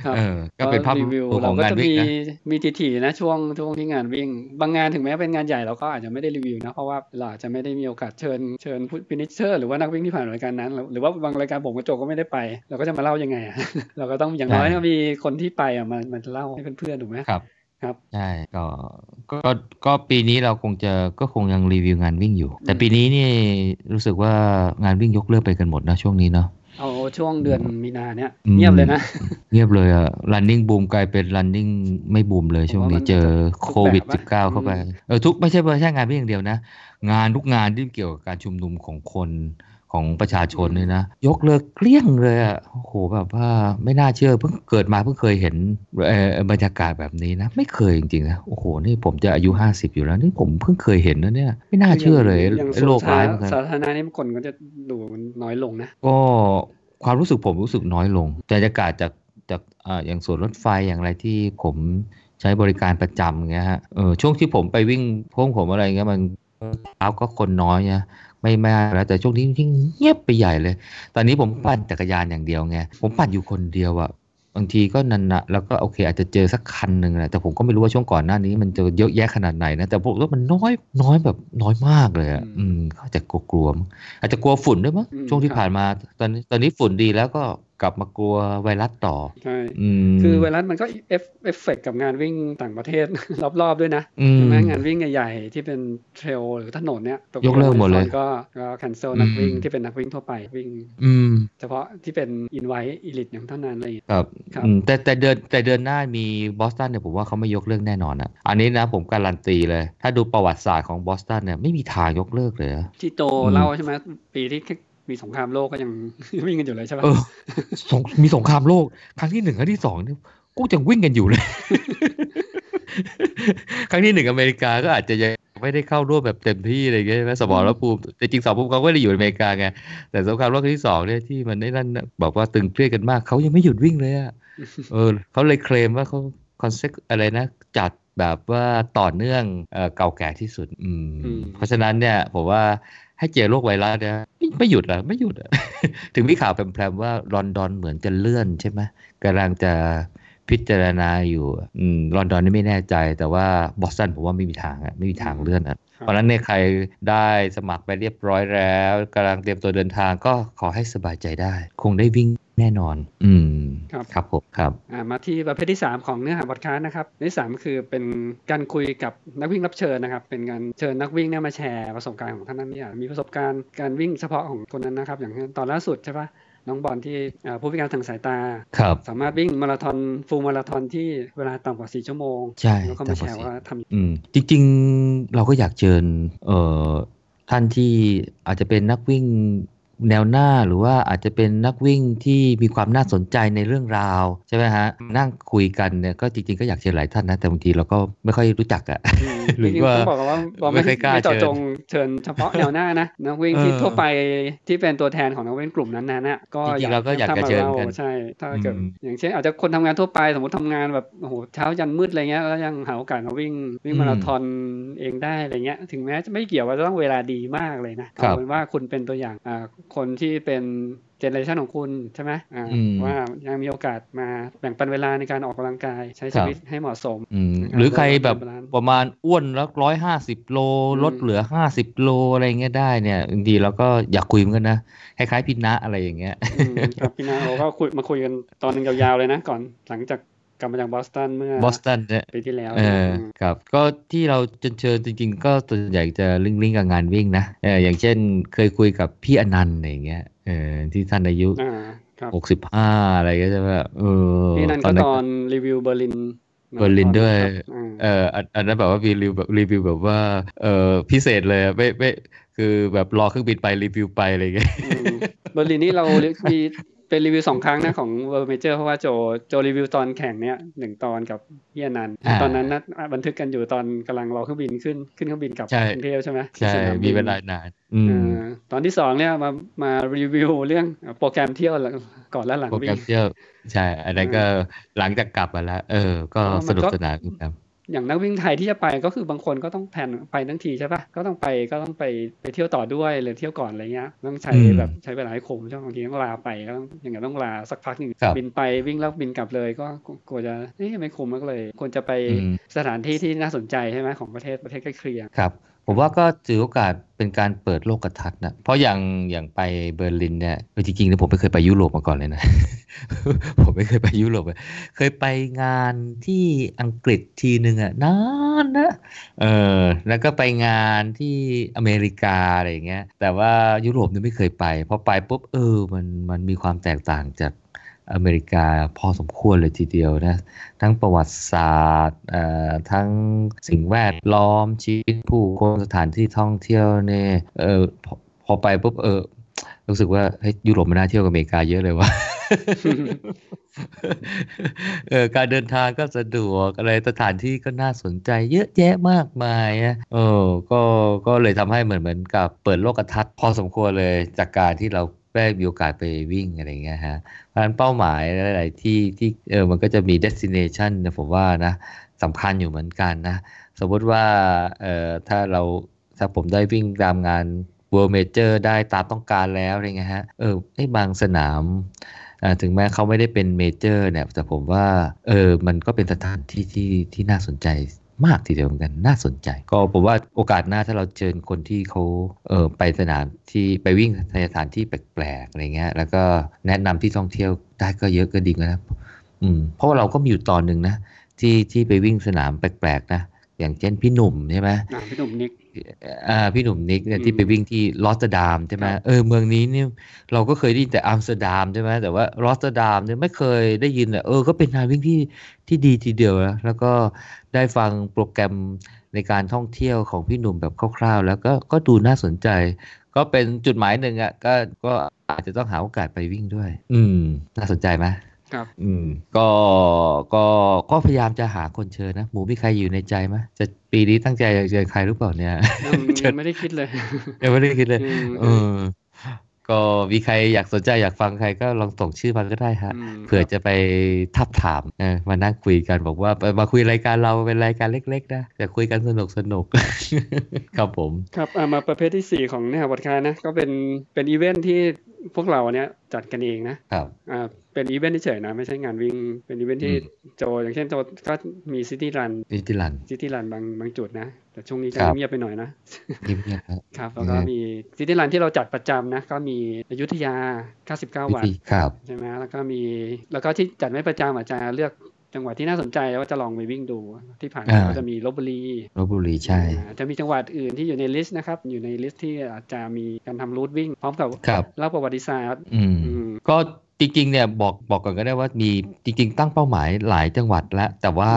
ครับเออก็เป็นภาพรีวิวรวมขเราก็งานจะวิ่งมีนะมีทีๆนะช่วงช่วงที่งานวิ่ง บางงานถึงแม้เป็นงานใหญ่เราก็อาจจะไม่ได้รีวิวนะเพราะว่าเราอาจจะไม่ได้มีโอกาสเชิญเชิญผู้ finisher หรือว่านักวิ่งที่ผ่านรายการนั้น หรือหรือว่าบางรายการผมกับโจก็ไม่ได้ไป เราก็จะมาเล่ายังไงอะเราก็ต้องอย่างน้อยก็มีคนที่ไปอะมามาเล่าให้เพื่อนๆถูกไหมครับ ครับใช่ก็ก็ก็ก็ปีนี้เราคงจะก็คงยังรีวิวงานวิ่งอยู่ แต่ปีนี้นี่รู้สึกว่างานวิ่งยกเลิกไปกันหมดนะช่วงนี้เนาะเอาช่วงเดือนมีนาเนี่ยอืมเงียบเลยนะ เงียบเลยอะ running boom กลายเป็น running ไม่บูมเลยช่วงนี้เจอโควิดทุกแบบ19 เข้าไป เออทุกไม่ใช่ไม่ใช่งานวิ่งอย่างเดียวนะ งานทุกงานที่เกี่ยวกับการชุมนุมของคน ของประชาชนเนี่ยนะ ยกเลิกเกลี้ยงเลยอะโอ้โหแบบว่าไม่น่าเชื่อเพิ่งเกิดมาเพิ่งเคยเห็นเอ่อบรรยากาศแบบนี้นะ ไม่เคยจริงๆนะโอ้โหนี่ผมจะอายุ 50 อยู่แล้วนี่ผมเพิ่งเคยเห็นนะเนี่ยไม่น่าเชื่อเลยอย่างไอ้โลกร้ายมันสาธารณะนี่คนก็จะดูน้อยลงนะ ก็ความรู้สึกผมรู้สึกน้อยลงแต่บรรยากาศจากจากอ่าอย่างสวนรถไฟอย่างไรที่ผมใช้บริการประจำอย่างเงี้ยฮะเออช่วงที่ผมไปวิ่งพวกผมอะไรเงี้ยมันเช้าก็คนน้อยนะ ไม่มากแล้วแต่ช่วงนี้ยิ่งเงียบไปใหญ่เลย ตอนนี้ผมปั่นจักรยานอย่างเดียวไงผมปั่นอยู่คนเดียวอะบางทีก็นันนะแล้วก็โอเค อาจจะเจอสักคันหนึ่งแหละแต่ผมก็ไม่รู้ว่าช่วงก่อนหน้านี้มันจะเยอะแยะขนาดไหนนะแต่ผมว่ามันน้อยน้อยแบบน้อยมากเลยอะอืมอืมเขาจะกลัวๆมั้งอาจจะกลัวฝุ่นด้วยมั้งอืมช่วงที่ครับผ่านมา ตอนนี้ตอนนี้ฝุ่นดีแล้วก็ กลับมากลัวไวรัสต่อใช่อืมคือไวรัสมันก็ ef effect กับงานวิ่งต่างประเทศ รอบๆด้วยนะอืมใช่ไหมงานวิ่งใหญ่ๆที่เป็น trail หรือถนนเนี่ยยกเลิกหมดเลยก็ก็ cancel นักวิ่งอืมที่เป็นนักวิ่งทั่วไปวิ่งอืมเฉพาะที่เป็น invite elite อย่างเท่านั้นอะไรอย่างเงี้ยครับครับอืมแต่แต่เดือนแต่เดือนหน้ามีบอสตันเนี่ยผมว่าเขาไม่ยกเลิกแน่นอนอะอันนี้นะผมการันตีเลย ถ้าดูประวัติศาสตร์ของบอสตันเนี่ยไม่มีทางยกเลิกเลยอะที่โจอืมเล่าใช่ไหมปีที่ มีสงครามโลกก็ยังวิ่งกันอยู่เลยใช่ปะเออสงมีสงครามโลก ครั้งที่หนึ่งครั้งที่สองเนี่ยกูยังวิ่งกันอยู่เลย ครั้งที่หนึ่งอเมริกาก็อาจจะยังไม่ได้เข้าร่วมแบบเต็มที่อะไรอย่างเงี้ยใช่ไหมสมรภูมิแต่จริงสมรภูมิเขาก็ไม่ได้อยู่ในอเมริกาไงแต่สงครามโลกครั้งที่สองเนี่ยที่มันได้นั่นน่ะบอกว่าตึงเครียดกันมากเขายังไม่หยุดวิ่งเลยอะเออเขาเลยเคลมว่าเขา concept อะไรนะ จัดแบบว่าต่อเนื่องเอ่อเก่าแก่ที่สุดอืมอืม เพราะฉะนั้นเนี่ยผมว่า ให้เจอโรคไวรัสเนี่ยไม่ไม่หยุดอะไม่หยุดอะถึงมีข่าวแพร่ๆว่าลอนดอนเหมือนจะเลื่อนใช่ไหมกำลังจะพิจารณาอยู่อืมลอนดอนนี่ไม่แน่ใจ แต่ว่าบอสตันผมว่าไม่มีทางอะไม่มีทางเลื่อนอะเพราะฉะนั้นเนี่ยใครได้สมัครไปเรียบร้อยแล้วกำลังเตรียมตัวเดินทางก็ขอให้สบายใจได้ คงได้วิ่ง แน่นอน อืม ครับครับผมครับอ่ามาที่ประเภทที่ 3 ของเนื้อหาบทคาสต์นะครับในที่สามคือเป็นการคุยกับนักวิ่งรับเชิญนะครับ เป็นการเชิญนักวิ่งเนี่ยมาแชร์ประสบการณ์ของท่านนั้นเนี่ยมีประสบการณ์การวิ่งเฉพาะของคนนั้นนะครับ อย่างเช่นตอนล่าสุดใช่ปะน้องบอลที่อ่าผู้พิการทางสายตาครับสามารถวิ่งมาราธอนฟูลมาราธอนที่เวลาต่ำกว่า 4 ชั่วโมง ใช่แล้วก็มาแชร์ว่าทำอืมจริงๆ เราก็อยากเชิญเอ่อท่านที่อาจจะเป็นนักวิ่ง แนวหน้าหรือว่าอาจจะเป็นนักวิ่งที่มีความน่าสนใจในเรื่องราวใช่ไหมฮะนั่งคุยกันเนี่ยก็จริงๆก็อยากเชิญหลายท่านนะ แต่บางทีเราก็ไม่ค่อยรู้จักอะอืมหรือจงๆว่าต้องบอกว่าเราไม่ไม่ค่อยกล้าไม่เจาะเชิญจงเชิญเฉพาะแนวหน้านะนักวิ่งที่เออทั่วไปที่เป็นตัวแทนของนักวิ่งกลุ่มนั้นๆน่ะก็จริงๆเราก็อยากจะถ้มเชิญล่กันใช่ถ้าเกิดอืมอย่างเช่นอาจจะคนทำงานทั่วไปสมมติทำงานแบบโอ้โหเช้ายันมืดอะไรเงี้ยแล้วยังหาโอกาสมาวิ่งวิ่งมาราธอนเองได้อะไรเงี้ย ถึงแม้จะไม่เกี่ยวว่าจะต้องเวลาดีมากเลยนะครัเอาบเป็นว่าคุณเป็นตัวอย่างอ่าคนที่เป็นgeneration ของคุณใช่ไหมอ่าอืมว่ายังมีโอกาสมาแบ่งปันเวลาในการออกกำลังกายใช้ครัชีวิตให้เหมาะสมอืมนะครับหรือใครแบบ balance ประมาณอ้วนแล้วร้อยห้าสิบโลอืมลดเหลือห้าสิบโลอะไรเงี้ยได้เนี่ยบางทีเราก็อยากคุยเหมือนกันนะคล้ายๆพี่นาอะไรอย่างเงี้ยอืมครับพี่นาเราก็คุยมาคุยกันตอนหนึ่งยาวๆเลยนะก่อนหลังจาก กลับมาจากบอสตันเมื่อบอสตันเนี่ยปีที่แล้วเออมครับ ก็ที่เราเชิญเชิญจริงๆ ก็ส่วนใหญ่จะ link link กับงานวิ่งนะเอออย่างเช่นเคยคุยกับพี่อนันต์อะไรอย่างเงี้ยเออที่ท่านอายุอ่าครับหกสิบห้าอะไรก็จะแบบเออพี่นั่นก็ตอนรีวิวเบอร์ลินเบอร์ลินด้วยครับอ่าเอออันอันนั้นแบบว่ารีวิวแบบรีวิวแบบว่า เออพิเศษเลยอะไม่ไม่คือแบบรอเครื่องบินไปรีวิวไปอะไรอย่างเงี้ยอืมเบอร์ลินนี่เรามี เป็นรีวิวสองครั้งนะของ World Major เพราะว่าโจโจรีวิวตอนแข่งเนี้ยหนึ่งตอนกับพี่อนันต์อ่าตอนนั้นนะบันทึกกันอยู่ตอนกำลังรอเครื่องบินขึ้นขึ้นเครื่องบินกลับใช่กรุงเทพใช่ไหมใช่ที่สนามบินมีเวลานานอืมเอ่อตอนที่สองเนี่ยมามารีวิวเรื่องโปรแกรมเที่ยวหลังก่อนและหลังโปรแกวิ่รงมเที่ยวใช่อันนั้นก็หลังจากกลับมาแล้ว เออ ก็เพราะมันสนุกก็สนานเหมื อนกันอย่างนักวิ่งไทยที่จะไปก็คือบางคนก็ต้องแผนไปทั้งทีใช่ปะก็ต้องไปก็ต้องไปไปเที่ยวต่อด้วยหรือเที่ยวก่อนอะไรเงี้ยต้องใช้อืมแบบใช้เวลาให้คุ้มใช่ไหมบางทีต้องลาไปก็ต้องอย่างเงี้ยต้องลาสักพักหนึ่งครับบินไปวิ่งแล้วบินกลับเลยก็กลัวจะเอ๊ะไม่คุ้มมากเลยควรจะไปอืมสถานที่ที่น่าสนใจใช่ไหมของประเทศประเทศใกล้เคียงครับ ผมว่าก็ถือโอกาสเป็นการเปิดโลกทัศน์นะ เพราะอย่างอย่างไปเบอร์ลินเนี่ยจริงๆแล้วผมไม่เคยไปยุโรปมาก่อนเลยนะ ผมไม่เคยไปยุโรปเลยเคยไปงานที่อังกฤษทีหนึ่งอะนานนะ เออ แล้วก็ไปงานที่อเมริกาอะไรอย่างเงี้ย แต่ว่ายุโรปเนี่ยไม่เคยไป พอไปปุ๊บเออ มันมันมีความแตกต่างจาก อเมริกาพอสมควรเลยทีเดียวนะ ทั้งประวัติศาสตร์ทั้งสิ่งแวดล้อมชีวิตผู้คนสถานที่ท่องเที่ยวเนี่ยเออพอพอไปปุ๊บเออรู้สึกว่าเฮ้ยยุโรปมันน่าเที่ยวกับอเมริกาเยอะเลยว่ะเออการเดินทางก็สะดวกอะไรสถานที่ก็น่าสนใจเยอะแยะมากมายอะเออก็ก็เลยทำให้เหมือนเหมือนกับเปิดโลกทัศน์พอสมควรเลยจากการที่เรา ได้มีโอกาสไปวิ่งอะไรเงี้ยฮะเพราะฉะนั้นเป้าหมายหลาย ๆ ที่ที่เออมันก็จะมี destination นะผมว่านะสำคัญอยู่เหมือนกันนะ สมมติว่าเออถ้าเราถ้าผมได้วิ่งตามงาน World Major ได้ตามต้องการแล้วอะไรเงี้ยฮะเออไอ้บางสนามถึงแม้เขาไม่ได้เป็นเมเจอร์เนี่ยแต่ผมว่าเออมันก็เป็นสถานที่ที่ที่น่าสนใจ มากทีเดียวเหมือนกันน่าสนใจ ก็ผมว่าโอกาสหน้าถ้าเราเชิญคนที่เขาเออไปสนามที่ไปวิ่งสถานที่แปลกๆอะไรเงี้ย แล้วก็แนะนำที่ท่องเที่ยวได้ก็เยอะก็ดีนะอืมเพราะว่าเราก็มีอยู่ตอนหนึ่งนะที่ที่ไปวิ่งสนามแปลกๆนะอย่างเช่นพี่หนุ่มใช่ไหมอ่าพี่หนุ่มนิก อ่าพี่หนุ่มนิกเนี่ยอืมที่ไปวิ่งที่รอตเทอร์ดามใช่ไหมครับเออเมืองนี้เนี่ยเราก็เคยได้ยินแต่อัมสเตอร์ดัมใช่ไหมแต่ว่ารอตเทอร์ดามเนี่ยไม่เคยได้ยินเลยเออก็เป็นงานวิ่งที่ที่ดีทีเดียวนะแล้วก็ได้ฟังโปรแกรมในการท่องเที่ยวของพี่หนุ่มแบบคร่าวๆ แล้วก็ก็ดูน่าสนใจ ก็เป็นจุดหมายหนึ่งอะก็ก็อาจจะต้องหาโอกาสไปวิ่งด้วย อืม น่าสนใจไหม ครับ อืม ก็ก็ก็พยายามจะหาคนเชิญนะหมูมีใครอยู่ในใจไหมจะปีนี้ตั้งใจจะเชิญใครหรือเปล่าเนี่ยยังเชิยัญงไม่ได้คิดเลยยังไม่ได้คิดเลยอืมเออก็มีใครอยากสนใจอยากฟังใครก็ลองส่งชื่อมาก็ได้ฮะอืมเผื่อจะไปทาบทามเออมานั่งคุยกันบอกว่าไปมาคุยรายการเราเป็นรายการเล็กๆนะจะคุยกันสนุกสนุกครับผม ครับอ่ามาประเภทที่สี่ของเนื้อหาบทความนะ ก็เป็นเป็นอีเวนท์ที่พวกเราเนี้ยจัดกันเองนะครับอ่า เป็นอีเวนท์เฉยๆนะ ไม่ใช่งานวิ่ง เป็นอีเวนท์ที่อืมโจอย่างเช่นโจก็มี city run city run city run บางบางจุดนะ แต่ช่วงนี้จะครับเงียบไปหน่อยนะเงียบๆครับครับ แล้วก็อืมมี city run ที่เราจัดประจำนะ ก็มีอยุธยา 99 วันวิธีครับใช่ไหมแล้วก็มีแล้วก็ที่จัดไม่ประจำอาจจะเลือกจังหวัดที่น่าสนใจว่าจะลองไปวิ่งดูที่ผ่านมาอ่าก็จะมีลบบุรีลบบุรีใช่อ่าจะมีจังหวัดอื่นที่อยู่ใน list นะครับ อยู่ใน list ที่อาจจะมีการทำ route วิ่ง พร้อมกับครับเล่าประวัติศาสตร์อืมอืมก็ จริงๆเนี่ยบอกบอกก่อนก็ได้ว่ามีจริง ๆ ตั้งเป้าหมายหลายจังหวัดแล้ว แต่ว่า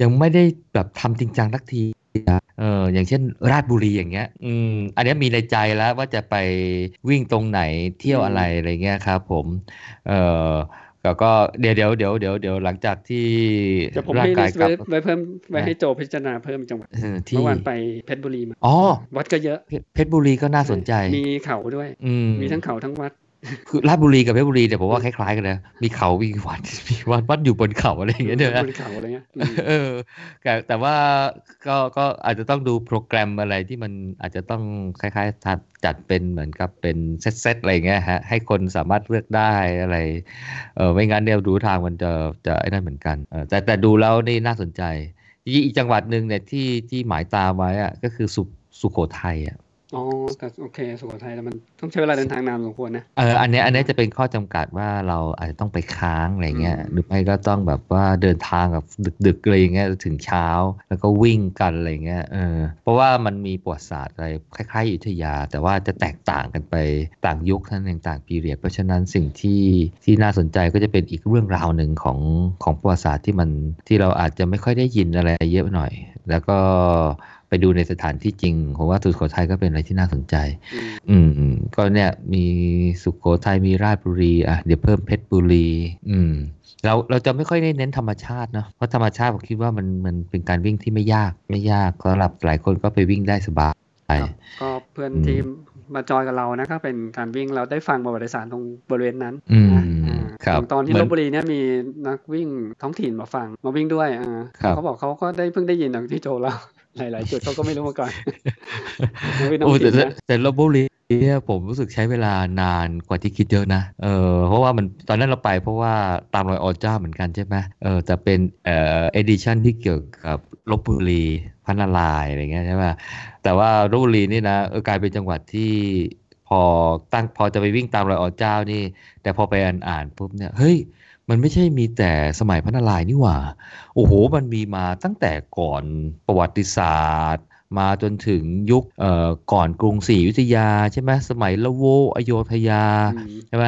ยังไม่ได้แบบทำจริงจังสักทีนะเอออย่างเช่น ราชบุรีอย่างเงี้ย อืม อันนี้มีในใจแล้วว่าจะไปวิ่งตรงไหนเที่ยวอะไรอะไรเงี้ยครับผม เออแล้วก็เดี๋ยวเดี๋ยวเดี๋ยวเดี๋ยวเดี๋ยวหลังจากที่จะผมร่างให้กายลิสต์กลัไว้บไว้เพิ่มไว้ให้โจพิจารณาเพิ่มจังหวัดเออที่เมื่อวานไปเพชรบุรีมาอ๋อวัดก็เยอะเพชรเพชรบุรีก็น่าสนใจ มีเขาด้วยอืมมีทั้งเขาทั้งวัด คือราชบุรีกับเพชรบุรีเนี่ยผมว่าคล้ายๆกันนะมีเขามีวัดมีวัดวัดอยู่บนเขาอะไรอย่างเงี้ยเนี่ยนะบนเขาอะไรเงี้ยอืมเออแต่แต่ว่าก็ก็อาจจะต้องดูโปรแกรมอะไรที่มันอาจจะต้องคล้ายๆจัดจัดเป็นเหมือนกับเป็นเซตๆอะไรอย่างเงี้ยฮะให้คนสามารถเลือกได้อะไรเออไม่งั้นเดี๋ยวดูทางมันจะจะไอ้นั่นเหมือนกันเออแต่แต่ดูแล้วนี่น่าสนใจอีกจังหวัดหนึ่งเนี่ยที่ที่หมายตามไว้อะก็คือสุสุโขทัยอะ อ๋อแต่โอเคสุโขทัยแล้วมันต้องใช้เวลาเดินทางนานพอสมควรนะเอออันเนี้ยอันเนี้ยจะเป็นข้อจำกัดว่าเราอาจจะต้องไปค้างอะไรเงี้ยอืมหรือไม่ก็ต้องแบบว่าเดินทางแบบดึกๆอะไรอย่างเงี้ยถึงเช้าแล้วก็วิ่งกันอะไรเงี้ยเออเพราะว่ามันมีประวัติศาสตร์อะไรคล้ายๆอยุธยา แต่ว่าจะแตกต่างกันไปต่างยุคทั้งนต่างปีเรียดเพราะฉะนั้นสิ่งที่ที่น่าสนใจก็จะเป็นอีกเรื่องราวหนึ่งของของประวัติศาสตร์ที่มันที่เราอาจจะไม่ค่อยได้ยินอะไรเยอะหน่อย แล้วก็ ไปดูในสถานที่จริงผมว่าสุโขทัยก็เป็นอะไรที่น่าสนใจอืมอืมอืมก็เนี่ยมีสุโขทัยมีราชบุรีอะเดี๋ยวเพิ่มเพชรบุรี อืมเราเราจะไม่ค่อยได้เน้นธรรมชาติเนาะเพราะธรรมชาติผมคิดว่ามันมันเป็นการวิ่งที่ไม่ยากไม่ยากสำหรับหลายคนก็ไปวิ่งได้สบายครับก็เพื่อนอืมที่มาจอยกับเรานะก็เป็นการวิ่งเราได้ฟังประวัติศาสตร์ตรงบริเวณนั้นอืมนะอ่าครับอย่างตอนที่เหมืลอนบบุรีเนี่ยมีนักวิ่งท้องถิ่นมาฟังมาวิ่งด้วยอ่าครับเขาบอกเขาก็ได้เพิ่งได้ยินจากที่โจเรา หลาย ๆ จุดเขาก็ไม่รู้มาก่อนนักวิ่งท้อโอ้งแต่ถิ่นแต่นะแต่ลบบุรีเนี่ยผมรู้สึกใช้เวลานานกว่าที่คิดเยอะนะ เออเพราะว่ามันตอนนั้นเราไปเพราะว่าตามรอยออเจ้าเหมือนกันใช่ไหมเออแต่เป็นเอ่อ edition ที่เกี่ยวกับลพบุรีพระนารายณ์อะไรเงี้ยใช่ไหมแต่ว่าลพบุรีนี่นะเออกลายเป็นจังหวัดที่พอตั้งพอจะไปวิ่งตามรอยออเจ้านี่ แต่พอไปอ่านอ่านปุ๊บเนี่ยเฮ้ย มันไม่ใช่มีแต่สมัยพระนารายณ์นี่หว่า โอ้โห มันมีมาตั้งแต่ก่อนประวัติศาสตร์ มาจนถึงยุคเอ่อก่อนกรุงศรีอยุธยาใช่ไหมสมัยละโวอโยธยาอืมใช่ไหม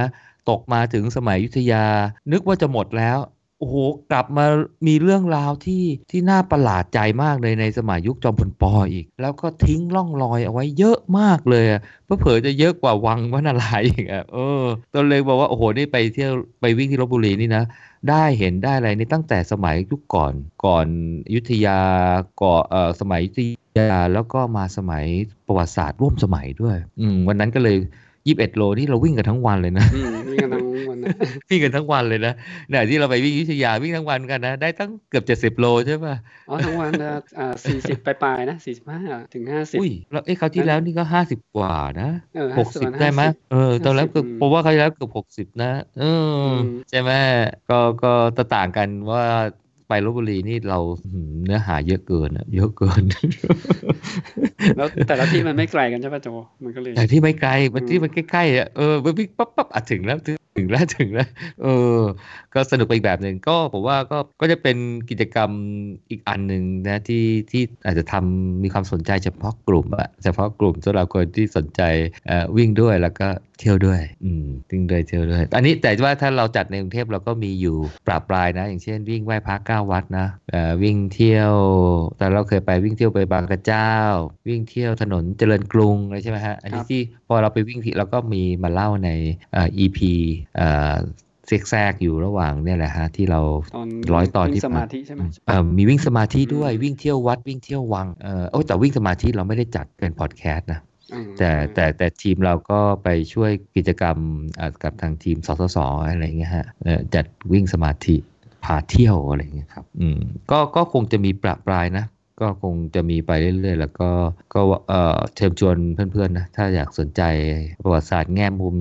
ตกมาถึงสมัยอยุธยา นึกว่าจะหมดแล้วโอ้โหกลับมามีเรื่องราวที่ที่น่าประหลาดใจมากเลยในสมัยยุคจอมพลปออีก แล้วก็ทิ้งร่องรอยเอาไว้เยอะมากเลยเพื่อเผลอจะเยอะกว่าวังพระนารายอีกอะเออตอนเลยบอกว่าโอ้โหนี่ไปเที่ยวไปวิ่งที่ลบบุรีนี่นะได้เห็นได้อะไรนี่ตั้งแต่สมัยยุคก่อนก่อนยุธยาก่อเอ่อสมัยยุธยาแล้วก็มาสมัยประวัติศาสตร์ร่วมสมัยด้วย อืมวันนั้นก็เลยยี่สิบเอ็ดโลนี่เราวิ่งกันทั้งวันเลยนะวิ่งกันทั้ง วันนะวิ่งกันทั้งวันเลยนะเนี่ยที่เราไปวิ่งอยุธยาวิ่งทั้งวันกันนะ ได้ตั้งเกือบเจ็ดสิบโลใช่ป่ะอ๋อทั้งวันนะอ่าสี่สิบปลายๆนะสี่สิบห้าถึงห้าสิบอุ้ยแล้วเอ้คราวที่แล้วนี่ก็ห้าสิบกว่านะเออหกสิบ50ได้ไหมเออตอนแล้วเกือบ50ผมว่าคราวที่แล้วเกือบหกสิบนะเอออมใช่ไหมก็ก็จะต่างกันว่าไปลบบุรีนี่เราหืมเนื้อหาเยอะเกินอะเยอะเกิน แล้วแต่ละที่มันไม่ไกลกันใช่ป่ะโจมันก็เลยแต่ที่ไม่ไกลมันอืมที่มันใกล้ๆอะเออมันวิ่งปั๊บปั๊บอะถึงแล้ว ถึงถึงแล้วถึงแล้วเออ ก็สนุกไปอีกแบบหนึ่งก็ผมว่าก็ก็จะเป็นกิจกรรมอีกอันหนึ่งนะที่ที่อาจจะทำมีความสนใจเฉพาะกลุ่มอะเฉพาะกลุ่มสำหรับคนที่สนใจเอ่อวิ่งด้วยแล้วก็เที่ยวด้วย อืมวิ่งด้วยเที่ยวด้วย อันนี้แต่ว่าถ้าเราจัดในกรุงเทพเราก็มีอยู่ปราบปรายนะ อย่างเช่นวิ่งไหว้พระเก้าวัดนะเอ่อวิ่งเที่ยว แต่เราเคยไปวิ่งเที่ยวไปบางกระเจ้า วิ่งเที่ยวถนนเจริญกรุงอะไรใช่ไหมฮะอันนี้ครับที่พอเราไปวิ่งที่เราก็มีมาเล่าในเอ่อ EP เอ่อแทรกๆอยู่ระหว่างเนี่ยแหละฮะที่เราตอนร้อยตอนวิ่งที่สมาธิใช่ไหมเอ่อมีวิ่งสมาธิด้วยอืมวิ่งเที่ยววัดวิ่งเที่ยววังเออโอ้ยแต่วิ่งสมาธิเราไม่ได้จัดเป็นพอดแคสต์นะอืมแต่แต่แต่ทีมเราก็ไปช่วยกิจกรรมอ่ากับทางทีมสสสอะไรเงี้ยฮะเอ่อจัดวิ่งสมาธิพาเที่ยวอะไรเงี้ยครับอืมก็ก็คงจะมีประปรายนะก็คงจะมีไปเรื่อยๆ แล้วก็ก็เอ่อเชิญชวนเพื่อนๆนะถ้าอยากสนใจประวัติศาสตร์แง่มุม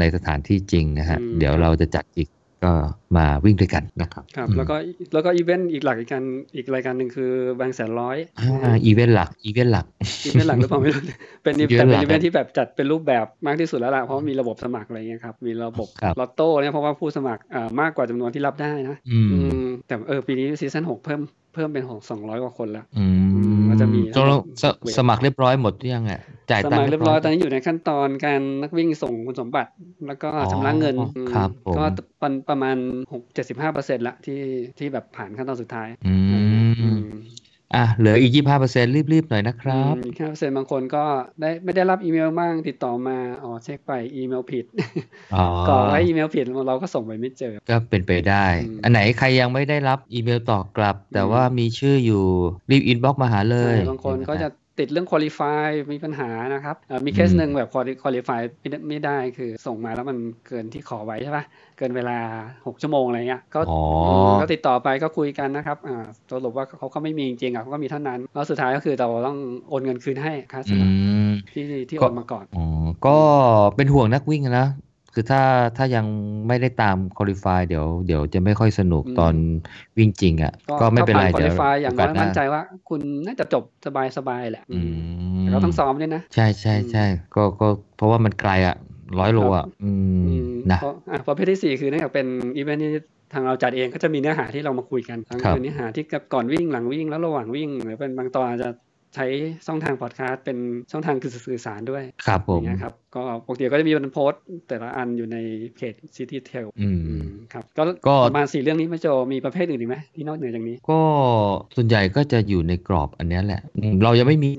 ในสถานที่จริงนะฮะอืมเดี๋ยวเราจะจัดอีกก็มาวิ่งด้วยกันนะครับครับอืมแล้วก็แล้วก็อีเวนต์อีกหลักอีกการอีกรายการหนึ่งคือบางแสนร้อยอ่าอีเวนต์หลักอีเวนต์หลักอีเวนต์หลักหรือเปล่าไม่รู้เป็นอีอีเวนต์แต่เป็นหลักอีเวนต์ที่แบบจัดเป็นรูปแบบมากที่สุดแล้วล่ะเพราะมีระบบสมัครอะไรเงี้ยครับมีระบบครับลอตโต้เนี่ยเพราะว่าผู้สมัครอ่ามากกว่าจำนวนที่รับได้นะอืมอืมแต่เออปีนี้ season หกเพิ่มเพิ่มเป็นของสองร้อยกว่าคนแล้วอือืมมก็ จะมีตกลงสเว็บสมัครเรียบร้อยหมดหรือยังอะจ่ายสตังสมัครเรียบร้อยตอนนี้อยู่ในขั้นตอนการนักวิ่งส่งคุณสมบัติ แล้วก็อ๋อชำระเงินมครับผมก็ประประมาณหกเจ็ดสิบห้าเปอร์เซ็นต์ละที่ที่แบบผ่านขั้นตอนสุดท้ายอือืมม อะเหลืออีกยี่ห้าเปอร์เซ็นต์รีบๆหน่อยนะครับอืมอีกห้าเปอร์เซ็นต์บางคนก็ได้ไม่ได้รับอีเมลบ้างติดต่อมาอ๋อเช็คไปอีเมลผิดอ๋อกรอกไว้อีเมลผิดเราก็ส่งไปไม่เจอ ก็เป็นไปได้อืมอันไหนใครยังไม่ได้รับอีเมลตอบกลับ แต่อืมว่ามีชื่ออยู่รีบ inbox มาหาเลยใช่บางคนก็จะติดเรื่อง qualify มีปัญหานะครับเอ่อมีเคสอืมหนึ่งแบบ quali- qualify ไม่ได้ไม่ได้คือส่งมาแล้วมันเกินที่ขอไว้ใช่ปะ เกินเวลา6ชั่วโมงอะไรเงี้ยก็อ๋อมก็ติดต่อไปก็คุยกันนะครับอ่าสรุปว่าเขาก็ไม่มีจริงๆอะเขาก็มีเท่านั้นแล้วสุดท้ายก็คือเราต้องโอนเงินคืนให้ค่าสอืมัครมที่ที่ก็โอนมาก่อนอ๋อก็เป็นห่วงนักวิ่งนะคือถ้าถ้ายังไม่ได้ตามคอลิฟายเดี๋ยวเดี๋ยวจะไม่ค่อยสนุกอืมตอนวิ่งจริง อะ ก็ไม่เป็นไรถ้าผ่านเดี๋ยว qualify อย่างน้อยโกสหมั่นใจว่า คุณน่าจะจบสบายๆแหละอือืมมแต่ก็ต้องซ้อมด้วยนะ ใช่ใช่ใช่ก็ก็เพราะว่ามันไกลอะ ร้อยโลอะอืมอืมนะเพราะอะประเภทที่สี่คือเนื่องจากเป็นอีเวนท์ที่ทางเราจัดเองก็จะมีเนื้อหาที่เรามาคุยกันทั้งครับเป็นเนื้อหาที่ก่อนวิ่งหลังวิ่งแล้วระหว่างวิ่งหรือเป็นบางตอนอาจจะใช้ช่องทางพอดคาสต์เป็นช่องทางคือสื่อสารด้วย ครับผอมย่างเงี้ยครับก็ปกติก็จะมีเป็นโพสต์แต่ละอันอยู่ในเพจ City Tail อืมอืมครับก็ก็ประมาณสี่เรื่องนี้ไม่โจมีประเภทอื่นอีกไหมที่นอกเหนือจากนี้ ก็ส่วนใหญ่ก็จะอยู่ในกรอบอันเนี้ยแหละอืมเรายังไม่มี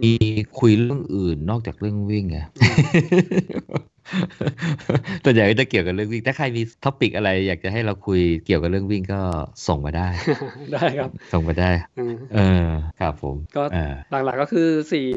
คุยเรื่องอื่นนอกจากเรื่องวิ่งไง ส่วนใหญ่ก็จะเกี่ยวกับเรื่องวิ่ง ถ้าใครมี topic อะไร อยากจะให้เราคุยเกี่ยวกับเรื่องวิ่งก็ส่งมาได้ ได้ครับ ส่งมาได้อืมเออ ครับผม ก็เออหลักๆก็คือสี่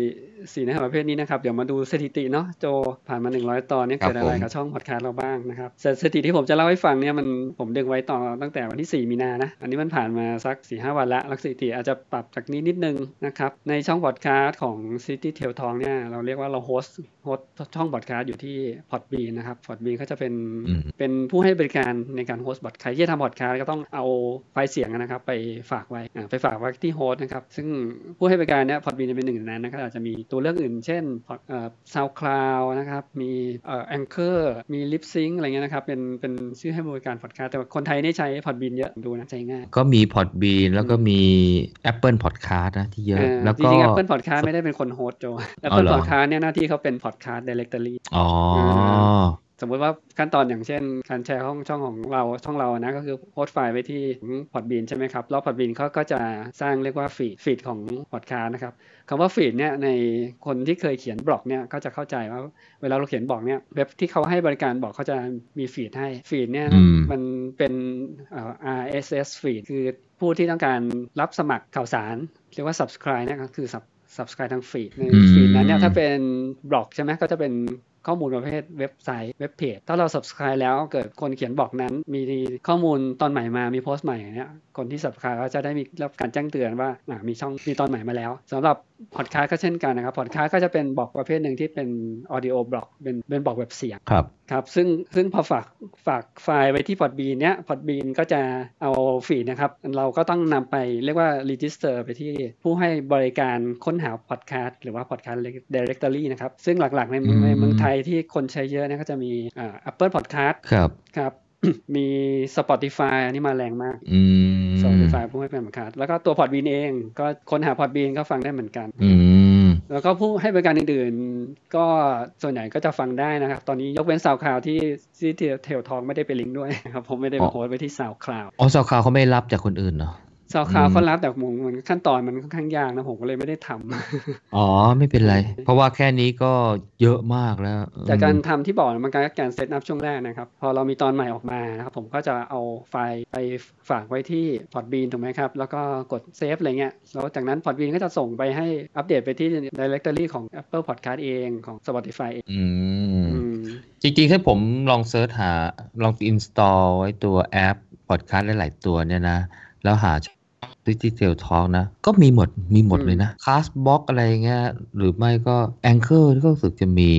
สี่เนื้อหาประเภทนี้นะครับ เดี๋ยวมาดูสถิติเนาะโจผ่านมา 100 ตอนเนี่ยครับเกิดอะไรผมกับช่องพอดแคสต์เราบ้างนะครับแต่สถิติที่ผมจะเล่าให้ฟังเนี่ยมันผมดึงไว้ต่อตั้งแต่วันที่ 4 มีนานะ อันนี้มันผ่านมาสัก 4 5 วันละแล้วสถิติอาจจะปรับจากนี้นิดนึงนะครับ ในช่องพอดแคสต์ของ City Tail Talk เนี่ยเราเรียกว่าเรา host host ช่องพอดแคสต์อยู่ที่ Podbean นะครับ Podbean ก็จะเป็นอืมเป็นผู้ให้บริการในการ host พอดใครที่จะทำพอดแคสต์ก็ต้องเอาไฟล์เสียงนะครับไปฝากไว้อ่าไปฝากไว้ที่ host นะครับซึ่งผู้ให้บริการเนี่ย Podbean จะเป็นหนึ่งในนั้นนะครับอาจจะมีตัวเลือกอื่น เช่นเอ่อ SoundCloud นะครับ มีเอ่อ Anchor มี Libsyn อะไรเงี้ยนะครับ เป็นเป็นชื่อให้บริการพอดแคสต์แต่ว่าคนไทยนี่ใช้ Podbean เยอะดูนะ ใช้ง่าย ก็มี Podbean แล้วก็มี Apple Podcast นะที่เยอะเออแล้วจก็ริงๆ Apple Podcast ไม่ได้เป็นคน host โจ Apple เหรอ Podcast เนี่ยหน้าที่เขาเป็น Podcast Directory อ๋อสมมุติว่าขั้นตอนอย่างเช่น การแชร์ห้องช่องของเราช่องเรานะก็คือโพสต์ไฟล์ไว้ที่ Podbean ใช่ไหมครับแล้ว Podbean เขาก็จะสร้างเรียกว่า feed feed ของพอดคาสต์นะครับคำว่า feed เนี่ยในคนที่เคยเขียนบล็อกเนี่ยก็จะเข้าใจว่าเวลาเราเขียนบล็อกเนี่ยเว็บที่เขาให้บริการบล็อกเขาจะมี feed ให้ feed เนี่ยอืมมันเป็นเอ่อ RSS feed คือผู้ที่ต้องการรับสมัครข่าวสาร เรียกว่า subscribe เนี่ยก็คือ sub subscribe ทาง feed ในอืม feed นั้นเนี่ยถ้าเป็นบล็อกใช่ไหมก็จะเป็น ข้อมูลประเภทเว็บไซต์ web page ถ้าเรา subscribe แล้วเกิดคนเขียนบล็อกนั้น มีข้อมูลตอนใหม่มามีโพสต์ใหม่เนี่ยคนที่ subscribe ก็จะได้มีรับการแจ้งเตือนว่าอ่ามีช่องมีตอนใหม่มาแล้วสำหรับพอดคาสต์ก็เช่นกันนะครับพอดคาสต์ก็จะเป็นบล็อกประเภทหนึ่งที่เป็น audio บล็อกเป็นเป็นบล็อกแบบเสียงครับครับซึ่งซึ่งพอฝากฝากไฟล์ไว้ที่ Podbean เนี้ย Podbean ก็จะเอา feed นะครับ เราก็ต้องนำไปเรียกว่า register ไปที่ผู้ให้บริการค้นหาพอดแคสต์หรือว่าพอดแคสต์ directory นะครับ ซึ่งหลักๆในเมืองอืมในเมืองไทยที่คนใช้เยอะเนี่ยก็จะมีอ่า Apple Podcast ครับครับมี Spotify อันนี้มาแรงมากอืม Spotify ผู้ให้บริการแล้วก็ตัว Podbean เองก็ค้นหา Podbean ก็ฟังได้เหมือนกันอืมแล้วก็ผู้ให้บริการอื่นๆ ก็ส่วนใหญ่ก็จะฟังได้นะครับ ตอนนี้ยกเว้น SoundCloud ที่ที่ Tail Talk ไม่ได้ไปลิงก์ด้วยนะครับผมไม่ได้อ๋มาอโพสต์ไว้ที่ SoundCloudอ๋อสาวข่าวเขาไม่รับจากคนอื่นเนาะ SoundCloud อืมเขารับแต่ผมมันขั้นตอนมันค่อนข้างยากนะผมก็เลยไม่ได้ทำอ๋อไม่เป็นไร เพราะว่าแค่นี้ก็เยอะมากแล้วจากการอืมทำที่บอกมันการการ setup ช่วงแรกนะครับ พอเรามีตอนใหม่ออกมานะครับผมก็จะเอาไฟล์ไปฝากไว้ที่ Podbean ถูกไหมครับ แล้วก็กด save อะไรเงี้ยแล้วจากนั้น Podbean ก็จะส่งไปให้อัปเดตไปที่ directory ของ Apple Podcast เองของ Spotify เองอืมอืมจริงๆถ้าผมลอง search หาลอง install ไว้ตัวแอปพอดคาสต์หลายๆตัวเนี่ยนะ แล้วหาดิจิ t a l Talk นะ ก็มีหมดมีหมดเลยนะ Castbox อะไรเงี้ยหรือไม่ก็ Anchor ก็รู้สึกจะมี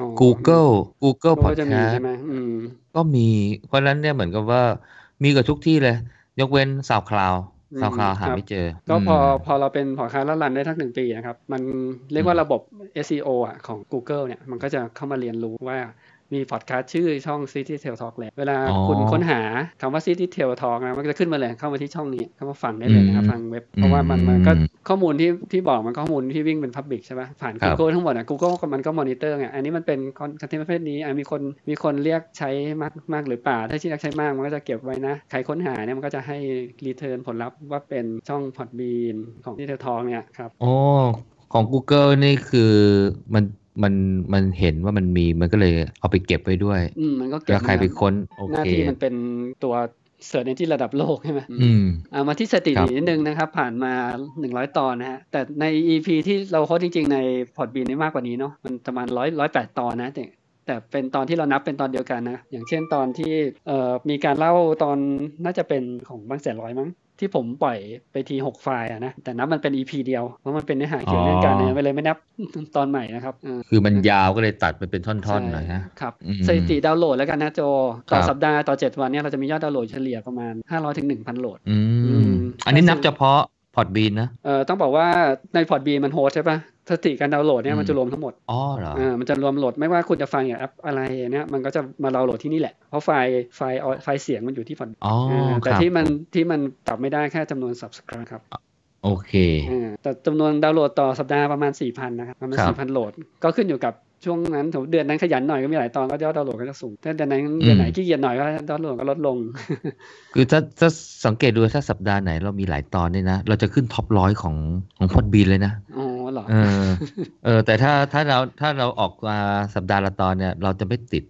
อ๋อ Google Google ก็จะมี Podcast ใช่ไหมอืมก็มี เพราะฉะนั้นเนี่ยเหมือนกับว่ามีกับทุกที่เลย ยกเว้น SoundCloudอืม SoundCloud หาครับไม่เจอ ก็พอมพอเราเป็นพอร์ตคาสต์แล้ว run ได้ทั้งหนึ่งปีนะครับ มันเรียกว่าระบบ SEO อะของ Google เนี่ย มันก็จะเข้ามาเรียนรู้ว่า มีพอดแคสต์ชื่อช่อง City Tail Talk แล้วเวลาอ๋อคุณค้นหาคำว่า City Tail Talk นะมันก็จะขึ้นมาเลยเข้ามาที่ช่องนี้เข้ามาฟังได้เลยนะครับอืมฟังเว็บ เพราะว่ามันมันก็อืมข้อมูลที่ที่บอกมันก็ข้อมูลที่วิ่งเป็น Public ใช่ปะผ่านครับ Google ทั้งหมดอะ Google ก็มันก็มอนิเตอร์ไงอันนี้มันเป็นคอนเทนต์ประเภทนี้อะมีคนมีคนเรียกใช้มากมากหรือเปล่า ถ้าที่เรียกใช้มากมันก็จะเก็บไว้นะใครค้นหาเนี่ยมันก็จะให้ return ผลลัพธ์ว่าเป็นช่อง Podbean ของที่เทลทองเนี่ยครับโอ้ของ Google นี่คือมัน มันมันเห็นว่ามันมีมันก็เลยเอาไปเก็บไว้ด้วย อืมมันก็เก็บแล้วใครไปมาค้นโอเคหน้าที่มันเป็นตัว search ในที่ระดับโลกใช่ไหมอืมเอามาที่สถิติครับนิดนึงนะครับ ผ่านมา100ตอนนะฮะ แต่ใน EP ที่เรา record จริง ๆ ในพอดบีนได้มากกว่านี้เนาะ มันประมาณร้อยร้อยแปดตอนนะแต่แต่เป็นตอนที่เรานับเป็นตอนเดียวกันนะ อย่างเช่นตอนที่เอ่อมีการเล่าตอนน่าจะเป็นของบางแสนร้อยมั้ง ที่ผมปล่อยไปที6ไฟล์อะนะแต่นับมันเป็น EP เดียวเพราะมันเป็นเนื้อหาเกี่ยวเนื่องกันอ๋อเนี่ยไปเลยไม่นับตอนใหม่นะครับเออคือมันยาวก็เลยตัดไปเป็นท่อนๆหน่อยนะครับอืมสถิติดาวน์โหลดแล้วกันนะโจต่อครับสัปดาห์ต่อ 7 วันเนี่ยเราจะมียอดดาวน์โหลดเฉลี่ยประมาณ 500ถึง1,000โหลดอือืมมอันนี้นับเฉพาะ Podbean นะเอ่อต้องบอกว่าใน Podbean มัน host ใช่ปะ สถิติการดาวน์โหลดเนี่ยอืมมันจะรวมทั้งหมด อ๋อเหรออ่ามันจะรวมโหลดไม่ว่าคุณจะฟังอย่างแอปอะไรเนี่ยมันก็จะมาดาวน์โหลดที่นี่แหละ เพราะไฟล์ไฟล์ไฟล์เสียงมันอยู่ที่ Pod อ๋อแต่ครับที่มันที่มันปรับไม่ได้แค่จำนวน subscribe ครับ โอเคอ่าแต่จำนวนดาวน์โหลดต่อสัปดาห์ประมาณ 4,000 นะครับ ประมาณครับ4,000 โหลด ก็ขึ้นอยู่กับช่วงนั้นสมมุติเดือนนั้นขยันหน่อยก็มีหลายตอนก็ยอดดาวน์โหลดก็จะสูงถ้าเดือนนั้นเดือนไหนขี้เกียจหน่อยก็ดาวน์โหลดก็ลดลง คือถ้าถ้าสังเกตดูถ้าสัปดาห์ไหนเรามีหลายตอนเนี่ยนะ เราจะขึ้นท็อปร้อยของของพอดบีนเลยนะอ๋อ เหรอ เออ เออ แต่ถ้าถ้าเราถ้าเราออกมาสัปดาห์ละตอนเนี่ย เราจะไม่ติด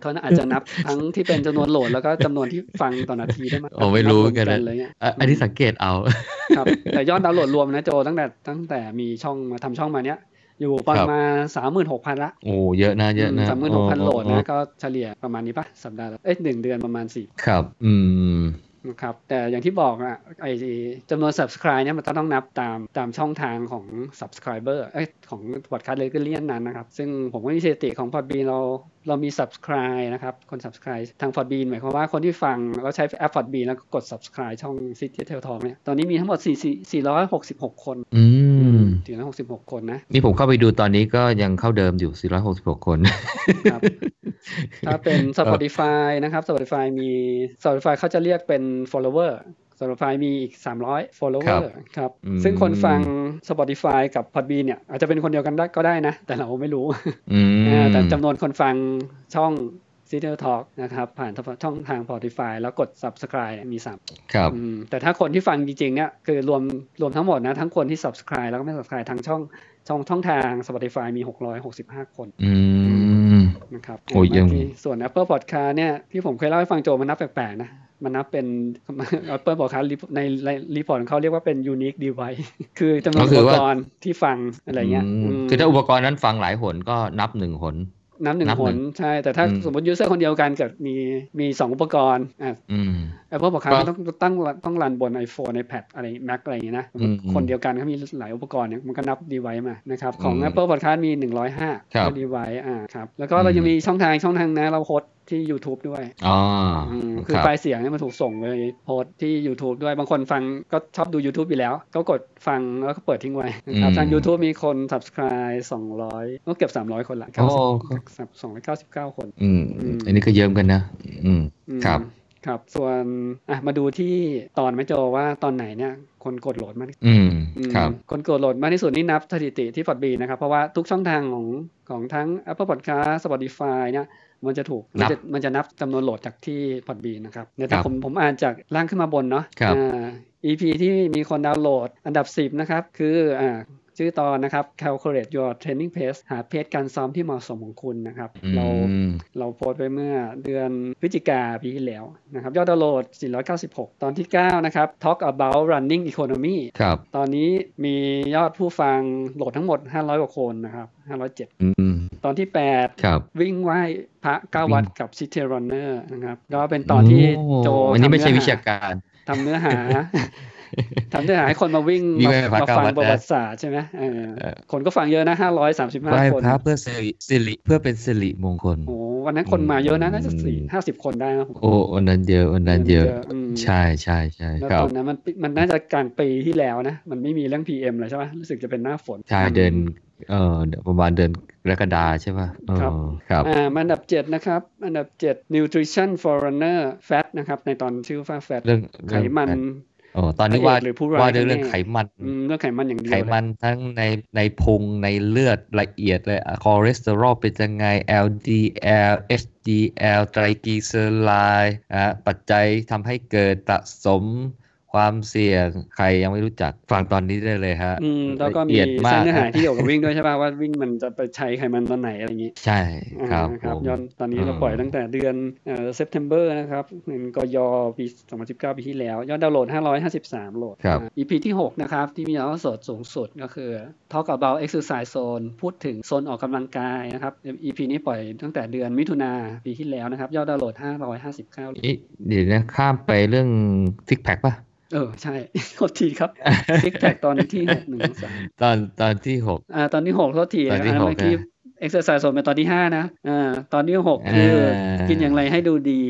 เขาอาจจะนับทั้งที่เป็นจำนวนโหลดแล้วก็จำนวนที่ฟังต่อนาทีได้มั้ยโอ้ไม่รู้เหมือนกันนันะบรวเลยเนี่ยอะอันนี้สังเกตเอา ครับ แต่ยอดดาวน์โหลดรวมนะโจตั้งแต่ตั้งแต่มีช่องมาทำช่องมาเนี้ยอยู่ประมาณสามหมื่นหกพันละ โอ้เยอะนะเยอะนะสามหมื่นหกพันโอ้โหลดโอ้นะก็เฉลี่ยประมาณนี้ปะสัปดาห์ละเอ้ยหนึ่งเดือนประมาณสี่ครับ อืม นะครับแต่อย่างที่บอกอะไอจำนวน subscribe เนี่ยมันต้องต้องนับตามตามช่องทางของ subscriber เอ้ยของ podcast เลยก็เลี่ยนนั้นนะครับ ซึ่งผมก็มีสถิติของ Podbean เรา เรามี subscribe นะครับ คน subscribe ทาง Podbean หมายความว่าคนที่ฟังแล้วใช้แอป Podbean แล้วก็กด subscribe ช่อง City Tail Talk เนี่ย ตอนนี้มีทั้งหมด4 466 คน อืม466 คนนะ นี่ผมเข้าไปดูตอนนี้ก็ยังเข้าเดิมอยู่ 466 คนครับถ้าเป็น Spotify นะครับ Spotify มี Spotify เขาจะเรียกเป็น follower Spotify มีอีก 300 follower ครับอืมซึ่งคนฟัง Spotify กับ Podbean เนี่ย อาจจะเป็นคนเดียวกันได้ก็ได้นะ แต่เราไม่รู้อืมอ่าแต่จำนวนคนฟังช่อง c i t y Talk นะครับผ่านช่องทาง Spotify แล้วกด Subscribe มี3ครับอืมแต่ถ้าคนที่ฟังจริงๆเนี่ยคือรวมรวมทั้งหมดนะ ทั้งคนที่ Subscribe แล้วก็ไม่ Subscribe ทางช่องช่องช่องทาง Spotify มี 665 คน อืม นะครับโอ้ยยังที่ส่วน Apple Podcast เนี่ยที่ผมเคยเล่าให้ฟังโจมันนับแปลกๆนะมันนับเป็น Apple Podcast ใน report ของเขาเรียกว่าเป็น unique device คือจำนวนก็คือว่าอุปกรณ์ที่ฟังอะไรเงี้ยอืมอืมคือถ้าอุปกรณ์นั้นฟังหลายหนก็นับหนึ่งหน นับหนึ่งนับหหนึ่นงใช่ แต่ถ้าอืมสมมติ user คนเดียวกันเกิดมีมีสองอุปกรณ์อะอืม Apple Podcast ก็มันต้องต้องต้องรันบน iPhone iPad อะไร Mac อะไรอย่างเงี้ยนะอืมคนเดียวกันเขามีหลายอุปกรณ์เนี่ยมันก็นับ device มานะครับ ของอืม Apple Podcast มีครับ105 device อ่าครับ แล้วก็เรายังมีช่องทางช่องทางนะเราโฮสต์ ที่ YouTube ด้วยอ๋ออืมคคือรับไฟล์เสียงเนี่ยมันถูกส่งไปโพสต์ที่ YouTube ด้วยบางคนฟังก็ชอบดู YouTube อยู่แล้ว ก็กดฟังแล้วก็เปิดทิ้งไว้นะครับอืมทาง YouTube มีคน subscribe 200ก็เกือบ300 คนละโอ้90 299คนอืมอืมอันนี้ก็เยิ้มกันนะอืมอืมครับครับ ส่วนอะมาดูที่ตอนไหม่โจว่าตอนไหนเนี่ยคนกดโหลดมากที่สุดอืมอืมครับ คนกดโหลดมากที่สุดนี่นับสถิติที่พอดบีนะครับ เพราะว่าทุกช่องทางของของทั้ง Apple Podcast Spotify เนี่ย มันจะถูกมันนับจะมันจะนับจำนวนโหลดจากที่พอดบีนะครับเดี๋ยวครัถ้าบผมผมอ่านจากล่างขึ้นมาบนเนาะครับอ่า EP ที่มีคนดาวน์โหลดอันดับ 10 นะครับ คืออ่า ชื่อตอนนะครับ calculate your training pace หาเพจการซ้อมที่เหมาะสมของคุณนะครับอืมเราเราโพสต์ไปเมื่อเดือนพฤศจิกาปีที่แล้วนะครับ ยอดดาวน์โหลด 496 ตอนที่ 9 นะครับ talk about running economy ครับ ตอนนี้มียอดผู้ฟังโหลดทั้งหมด 500 กว่าคนนะครับ507อืมตอนที่ครับ8วิ่งไหว้พระ9วัดกับ City Runner นะครับ ก็เป็นตอนที่โจโอันนี้ไม่ใช่ทำวิเนื้อหชาการทำเนื้อหา ทำเนื้อหาให้คนมาวิ่งวิ่งมาไหว้พระมาเก้าฟังวัดประนะวัติศาสตร์ใช่ไหมเออเออคนก็ฟังเยอะนะไหว้535คนพระเพื่อสิริสิริเพื่อเป็นสิริมงคลโอ้วันนั้นคนมาเยอะนะน่าจะสี่อืมห้าสิบคนได้นะผมโอ้วันนั้นเยอะวันนั้นเยอะอืมใช่ใช่ใช่แล้วครับตอนนั้นมันมันน่าจะกลางปีที่แล้วนะ มันไม่มีเรื่อง PM เลยใช่ไหมรู้สึกจะเป็นหน้าฝนใช่เดินเออเดี๋ยวประมาณเดือนกรกฎาใช่ป่ะเออครับครับอ่ามาอันดับ7นะครับ อันดับ7 nutrition for runner fat นะครับ ในตอนชื่อว่า fat เรื่องเรื่องไขมัน โอ้ตอนนี้ว่าพระเอกหรือผู้ร้ายว่าด้วยกันแน่เรื่องไขมันอืมเรื่องไขมันอย่างเดียวไขเลยมันทั้งในในพุงในเลือดละเอียดเลยคอเลสเตอรอลเป็นยังไง LDL HDL ไตรกลีเซอไรด์อะปัจจัยทำให้เกิดสะสม ความเสี่ยงใครยังไม่รู้จักฟังตอนนี้ได้เลยฮะอืมแล้วก็ละมีเอียดมาเส้นกเนื้อหาฮะที่เกี่ยวกับวิ่งด้วยใช่ป่ะว่าวิ่งมันจะไปใช้ไขมันตอนไหนอะไรอย่างนี้ ใช่ครับอ่าครับผมย้อนตอนนี้เราอืมปล่อยตั้งแต่เดือนเอ่อ September นะครับเป็นกยปี 2019 ปีที่แล้ว ยอดดาวน์โหลด 553 โหลดครับอ่า EP ที่ 6 นะครับ ที่มียอดสดสูงสุดก็คือ Talk about exercise zone พูดถึงโซนออกกำลังกายนะครับ EP นี้ปล่อยตั้งแต่เดือนมิถุนาปีที่แล้วนะครับ ยอดดาวน์โหลด 559โหลดเอ๊ะเดี๋ยวนะข้ามไปเรื่องซิกแพคป่ะเออใช่โทษทีครับซิกแพคตอนที่หกหนึ่งสามตอนตอนที่หกอ่าตอนที่หกโทษทีตอนที่อ่าหกเมื่อกี้นะ exercise zone เป็นตอนที่ห้านะอ่าตอนที่หกคืออ่ากิกินอย่างไรให้ดูดี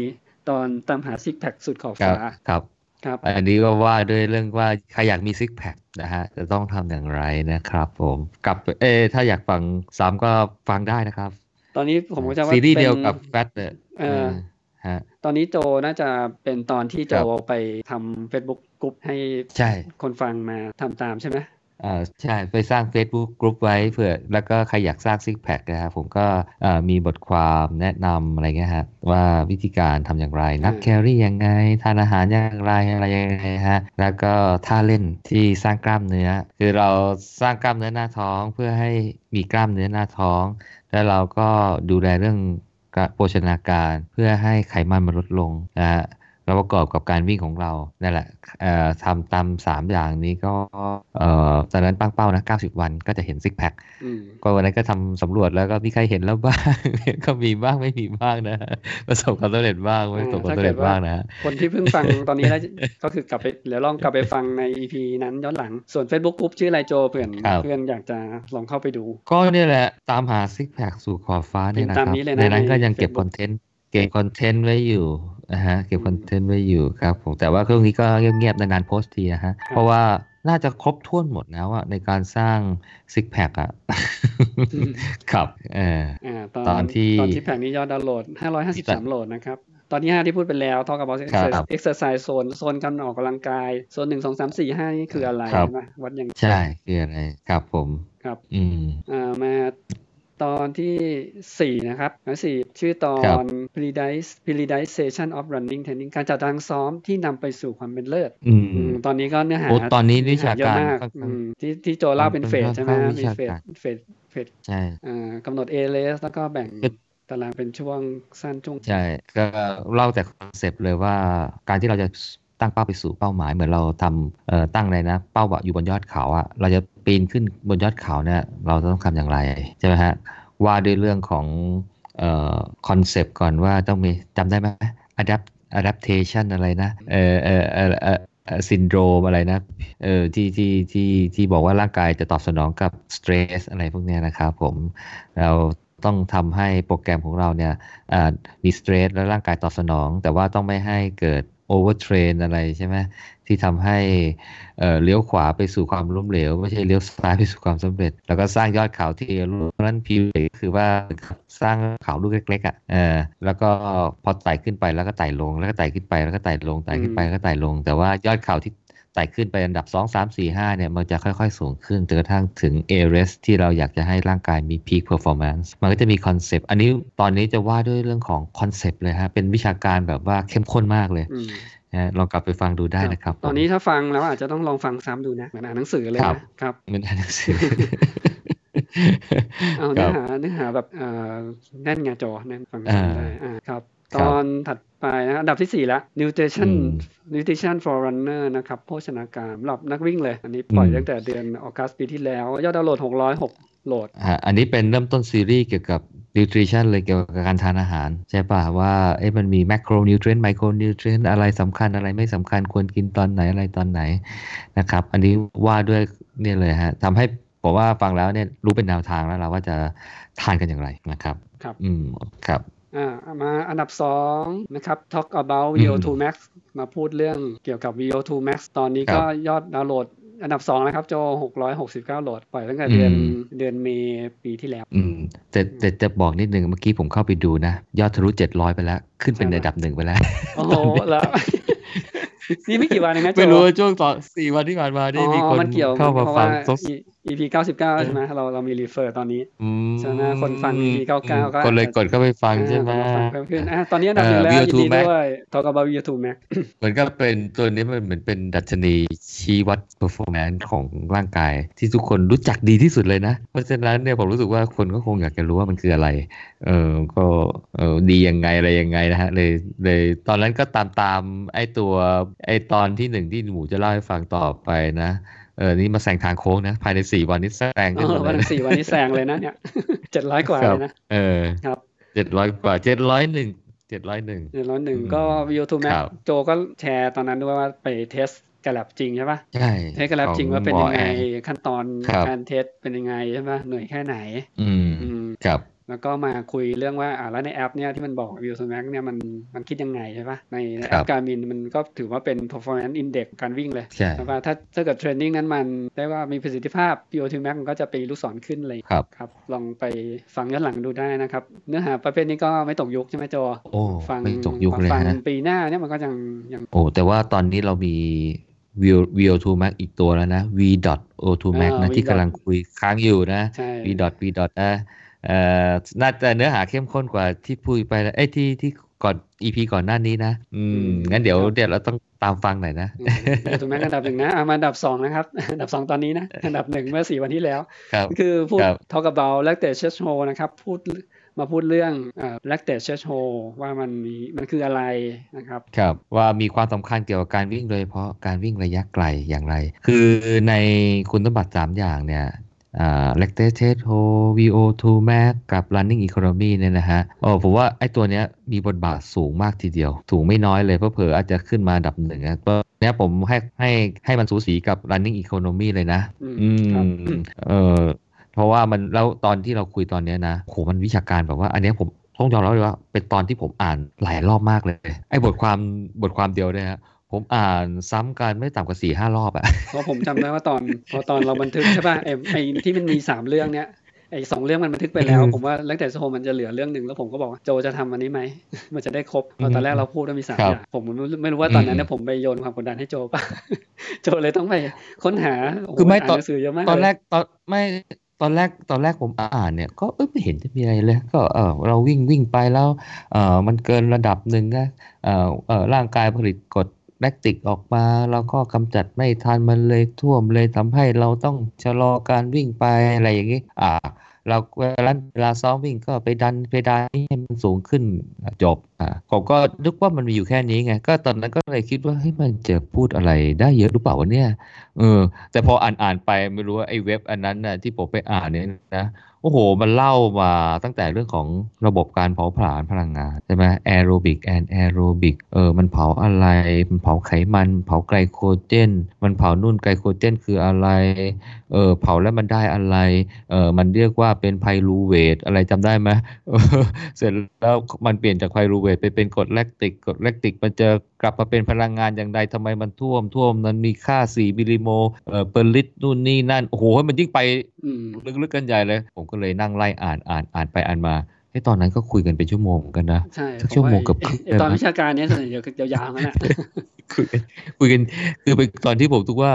ตอนตามหาซิกแพคสุดขอบครับฟ้าครับครับอันนี้ก็ว่าด้วยเรื่องว่าใครอยากมีซิกแพคนะฮะจะต้องทำอย่างไรนะครับผมกลับเออถ้าอยากฟังซ้ำก็ฟังได้นะครับ ตอนนี้ผมก็จะว่าซีรีส์ป็นเดียวกับแฟตเนี่ยเออ ฮะตอนนี้โจน่าจะเป็นตอนที่โจครับไปทำ Facebook กลุ่มให้ใช่คนฟังมาทำตามใช่ไหมอ่าใช่ไปสร้าง Facebook กลุ่มไว้เผื่อ แล้วก็ใครอยากสร้างซิกแพคนะครับผมก็เอ่อมีบทความแนะนำอะไรเงี้ยฮะว่าวิธีการทำอย่างไร นับแคลอรี่ยังไง ทานอาหารอย่างไรอะไรยังไงฮะแล้วก็ท่าเล่นที่สร้างกล้ามเนื้อ คือเราสร้างกล้ามเนื้อหน้าท้องเพื่อให้มีกล้ามเนื้อหน้าท้อง แล้วเราก็ดูแลเรื่องการ โภชนาการ เพื่อให้ไขมันมันลดลงนะฮะ แล้วประกอบกับการวิ่งของเรานั่นแหละเอ่อทำตามสามอย่างนี้ก็เอ่อตอนนั้นตั้งเป้านะ 90 วันก็จะเห็นซิกแพคอืมก็วันนั้นก็ทำสำรวจแล้วก็มีใครเห็นแล้วบ้าง ก็มีบ้างไม่มีบ้างนะฮะประสบความสำเร็จบ้างไม่ประสบความสำเร็จบ้างนะฮะคนที่เพิ่งฟังตอนนี้แล้วก็คือกลับไปเดี๋ยวลองกลับไปฟังใน EP นั้นย้อนหลังส่วน Facebook กลุ่มชื่ออะไรโจเพื่อนครับเพื่อนอยากจะลองเข้าไปดู ก็เนี่ยแหละตามหาซิกแพคสู่ขอบฟ้าเนี่ยนะคตารัมบนี้เลยนะในนั้นในก็ยังเก็บ Facebook คอนเทนต์เก็บคอนเทนต์ไว้อยู่นะฮะเก็บอืมคอนเทนต์ไว้อยู่ครับผมแต่ว่าเครื่องนี้ก็เงียบๆนานๆโพสต์ทีนะฮะเพราะว่าน่าจะครบถ้วนหมดแล้วอะในการสร้างซิกแพคอะอืมครับเอออ่าตอนตอนที่ตอนที่แผงนี้ยอดดาวน์โหลด 553 โหลดนะครับตอนที่ 5 ที่พูดไปแล้ว talk about ครับ exercise zone โซนการออกกำลังกาย โซน1 2 3 4 5นี่คืออะไรครับใช่ไหมวัดยังใช่คืออะไรครับผม ครับ อืมอ่ามา ตอนที่ 4 นะครับตอนสี่ชื่อตอนครับ periodize periodization of running training การจัดตารางซ้อมที่นำไปสู่ความเป็นเลิศอืมอืมตอนนี้ก็เนื้อหาโอ้ตอนนี้วิชาเยอะการมากค่อนอืข้างมที่ที่โจเล่าเป็น phase ใช่ไหมค่อนข้างมีวิชา phase การ phase phase ใช่อ่ากำหนด A race แล้วก็แบ่งคือตารางเป็นช่วงสั้นช่วงใช่ก็เล่าแต่คอนเซปต์เลยว่าการที่เราจะตั้งเป้าไปสู่เป้าหมายเหมือนเราทำเอ่อตั้งอะไรนะ เป้าว่าอยู่บนยอดเขาอะเราจะ ปีนขึ้นบนยอดเขาเนี่ยเราต้องทำอย่างไรใช่ไหมฮะว่าด้วยเรื่องของเอ่อคอนเซปต์ก่อนว่าต้องมีจำได้ไหม adapt adaptation อะไรนะเออเออเออเออซินโดรมอะไรนะเออที่ที่ที่ที่บอกว่าร่างกายจะตอบสนองกับ stress อะไรพวกนี้นะครับผมเราต้องทำให้โปรแกรมของเราเนี่ยมี stress และร่างกายตอบสนอง แต่ว่าต้องไม่ให้เกิด overtrain อะไรใช่ไหม ที่ทำให้เอ่อเลี้ยวขวาไปสู่ความล้มเหลว ไม่ใช่เลี้ยวซ้ายไปสู่ความสำเร็จ แล้วก็สร้างยอดเขาที่รู้นั้นพิวคือว่าสร้างเขาลูกเล็กๆอะเออแล้วก็พอไต่ขึ้นไปแล้วก็ไต่ลง แล้วก็ไต่ขึ้นไปแล้วก็ไต่ลงไต่ขึ้นไปแล้วก็ไต่ลง แต่ว่ายอดเขาที่ไต่ขึ้นไปอันดับ 2 3 4 5 เนี่ย มันจะค่อยๆ สูงขึ้นจนกระทั่งถึง A race ที่เราอยากจะให้ร่างกายมี peak performance มันก็จะมีคอนเซปต์อันนี้ตอนนี้จะว่าด้วยเรื่องของคอนเซปต์เลยฮะ เป็นวิชาการแบบว่าเข้มข้นมากเลยอืม นะฮะลองกลับไปฟังดูได้นะครับ ตอนนี้ถ้าฟังแล้วอาจจะต้องลองฟังซ้ำดูนะเหมือนอ่านหนังสือเลยครับนะครับมันอ่านหนังสือเอาครับเนื้อหาเนื้อหาแบบเอ่อแน่นไงโจแน่นฟังอ่าซ้ำได้อ่าครับครับอนถัดไปนะอันดับที่สี่ละ nutrition อืม nutrition for runner นะครับโภชนาการสำหรับนักวิ่งเลย อันนี้ปล่อยอืมตั้งแต่เดือน August ปีที่แล้ว ยอดดาวน์โหลด 606 โหลดฮะอันนี้เป็นเริ่มต้นซีรีส์เกี่ยวกับ nutrition เลยเกี่ยวกับการทานอาหาร ใช่ป่ะว่าเอ๊ะมันมี macronutrient micronutrient อะไรสำคัญอะไรไม่สำคัญควรกินตอนไหนอะไรตอนไหนนะครับ อันนี้ว่าด้วยเนี่ยเลยฮะทำให้ผมว่าฟังแล้วเนี่ยรู้เป็นแนวทางแล้วเราว่าจะทานกันอย่างไรนะครับ ครับอืมครับอ่ามาอันดับ2นะครับ talk about อืม VO2 max มาพูดเรื่องเกี่ยวกับ VO2 max ตอนนี้ก็ครับยอดดาวน์โหลด อันดับสองนะครับ โจหกร้อยหกสิบเก้าโหลด ปล่อยตั้งแต่เดือนอืมเดือนเมษปีที่แล้ว อืมแต่แต่จะบอกนิดนึงเมื่อกี้ผมเข้าไปดูนะ ยอดทะลุเจ็ดร้อยไปแล้ว ขึ้นเป็นใช่ไหมอันดับหนึ่งไปแล้ว โอ้โหแล้วนี่ไม่กี่วันเองนะโจไม่รู้ว่าช่วงต่อสี่วันที่ผ่านมาอ๋นี่มีอคนมันเกี่ยวเข้ามาเพราะฟัว่างซบ EP เก้าสิบเก้าใช่ไหมเราเรามีรีเฟอร์ตอนนี้อืมใช่ไหมคนฟัง EP 99ก็คนเลยอาจจะกดเข้าไปฟังใช่ไหมอ่าคนมาฟังเพิ่มขึ้นอะตอนนี้อันดับหนึ่งเอ่แล้อวยิน VO2 ดี Max ด้วย Talk about YouTube Mac เหมือนกับเป็นตัวนี้มันเหมือนเป็นดัชนีชี้วัด performance ของร่างกาย ที่ทุกคนรู้จักดีที่สุดเลยนะ เพราะฉะนั้นเนี่ยผมรู้สึกว่าคนก็คงอยากจะรู้ว่ามันคืออะไร เออก็เออดียังไงอะไรยังไงนะฮะเลยเลยตอนนั้นก็ตามตามไอ้ตัวไอ้ตอนที่หนึ่งที่หมูจะเล่าให้ฟังต่อไปนะ เออนี่มาแซงทางโค้งนะ ภายในสี่วันนี้แซงเอขึ้นหมอดวันเลยสี่วันนี้แซงเลยนะเนี่ยเจ็ดร้อยกว่าครัเลบยนะเออครับเจ็ดร้อยกว่าเจ็ดร้อยหนึ่งเจ็ดร้อยหนึ่งเจ็ดร้อยหนึ่งอืมก็ VO2 max ครับโจก็แชร์ตอนนั้นด้วยว่าไป test กับแลบจริงใช่ปะใช่ test กับแลบจริงว่าเป็นขอยังไงหมอแอร์ขั้นตอนครับการ test เป็นยังไงใช่ปะหน่วยแค่ไหน อืมอืมครับ แล้วก็มาคุยเรื่องว่าอ่าแล้วในแอปเนี่ยที่มันบอก VO2 max เนี่ยมันมันคิดยังไงใช่ปะในในแอปครับ Garmin มันก็ถือว่าเป็น performance index การวิ่งเลยใช่แต่ว่าถ้าถ้าเกิด training นั้นมันได้ว่ามีประสิทธิภาพ VO2 max มันก็จะไปลูกศรขึ้นเลยครับครับ ลองไปฟังย้อนหลังดูได้นะครับ เนื้อหาประเภทนี้ก็ไม่ตกยุคใช่ไหมโจโอ้ฟังไม่ตกยุคเลยฟังฮะปีหน้าเนี่ยมันก็ยังยังโอ้แต่ว่าตอนนี้เรามี VO VO2 Max อีกตัวแล้วนะ V dot O2 Max อ่านะ V ที่กำลังคุยค้างอยู่นะใช่ V dot V dot นะ เอ่อน่าจะเนื้อหาเข้มข้นกว่าที่พูดไปแล้วเอ้ยที่ที่ก่อน EP ก่อนหน้านี้นะ อืม งั้นเดี๋ยวเดี๋ยวเราต้องตามฟังหน่อยนะ View to Max อันดับหนึ่งนะอะมาอันดับสองนะครับ อันดับสองตอนนี้นะ อันดับหนึ่งเมื่อสี่วันที่แล้วครับคือพูดครับ talk about lactate threshold นะครับ พูดมาพูดเรื่องอ่า lactate threshold ว่ามันมีมันคืออะไรนะครับ ครับ ว่ามีความสำคัญเกี่ยวกับการวิ่งโดยเฉพาะการวิ่งระยะไกลอย่างไร คือในคุณสมบัติ3อย่างเนี่ย อ่า lactate h o VO2 max กับ running economy เนี่ยนะฮะโอ้ผมว่าไอ้ตัวเนี้ยมีบทบาทสูงมากทีเดียว สูงไม่น้อยเลยเพราะเผลออาจจะขึ้นมาอันดับหนึ่งนะก็เนี้ยผมให้ให้ให้มันสูสีกับ running economy เลยนะ อืมอืครับมเออเพราะว่ามันแล้วตอนที่เราคุยตอนเนี้ยนะโหมันวิชาการแบบว่าอันเนี้ยผมต้องยอมรับเลยว่าเป็นตอนที่ผมอ่านหลายรอบมากเลย ไอ้บทความบทความเดียวเนี่ยฮะ ผมอ่านซ้ำกันไม่ต่ำกว่าสี่ห้ารอบอะเพราะผมจำได้ว่าตอนพอตอนเราบันทึกใช่ป่ะไอ้ไอ้ที่มันมีสามเรื่องเนี้ยไอ้สองเรื่องมันบันทึกไปแล้วอืมผมว่าแล้วแต่โซมันจะเหลือเรื่องหนึ่งแล้วผมก็บอกว่าโจจะทำอันนี้ไหมมันจะได้ครบเพราะตอนแรกเราพูดว่ามีสามครับอย่างผมไม่รู้ไม่รู้ว่าตอนนั้นอืมเนี่ยผมไปโยนความกดดันให้โจป่ะโจเลยต้องไปค้นหาโโหคือไม่านตอนหนังสือเยอะมากตอนเลยแรกตอนไม่ตอนแรกตอนแรกผมอ่านเนี่ย ก็เออไม่เห็นจะมีอะไรเลย ก็เออเราวิ่งวิ่งไปแล้วเออมันเกินระดับหนึ่งนะเออเออร่างกายผลิตกรด แลคติกออกมา แล้วก็กำจัดไม่ทันมันเลยท่วมเลยทำให้เราต้องชะลอการวิ่งไปอะไรอย่างนี้อ่า เราเวลาเวลาซ้อมวิ่งก็ไปดันเพดานให้มันสูงขึ้นจบอ่าผมก็นึกว่ามันมีอยู่แค่นี้ไง ก็ตอนนั้นก็เลยคิดว่าเฮ้ยมันจะพูดอะไรได้เยอะหรือเปล่าวะเนี่ยเออแต่พออ่านอ่านไปไม่รู้ว่าไอ้เว็บอันนั้นน่ะที่ผมไปอ่านเนี่ยนะ อ้โห มันเล่ามาตั้งแต่เรื่องของระบบการเผาผลาญพลังงานใช่ไหม aerobic anaerobic เออมันเผาอะไร มันเผาไขมัน เผาไกลโคเจน มันเผานุ่นไกลโคเจนคืออะไรเออเผาแล้วมันได้อะไรเออมันเรียกว่าเป็น pyruvate อะไรจำได้ไหมเออเสร็จแล้วมันเปลี่ยนจาก pyruvate ไปเป็นกรดแลคติกกรดแลคติกมันจะกลับมาเป็นพลังงานอย่างไรทำไมมันท่วมท่วมนั้นมีค่า 4 มิลลิโมลเอ่อ per ลิตรนู่นนี่นั่น โอ้โห มันยิ่งไปอืมลึกๆกันใหญ่เลย ผมก็เลยนั่งไล่อ่านอ่านอ่านไปอ่านมาเฮ้ยตอนนั้นก็คุยกันเป็นชั่วโมงเหมือนกันนะใช่สักชั่วโมงผกับไอ้ครึ่งไอ้ตอนได้ไหมวิชาการเนี้ยส่วนใหญ่จะยาวๆนั่นแหละคุยกันคุยกันคือเป็นตอนที่ผมทุกว่า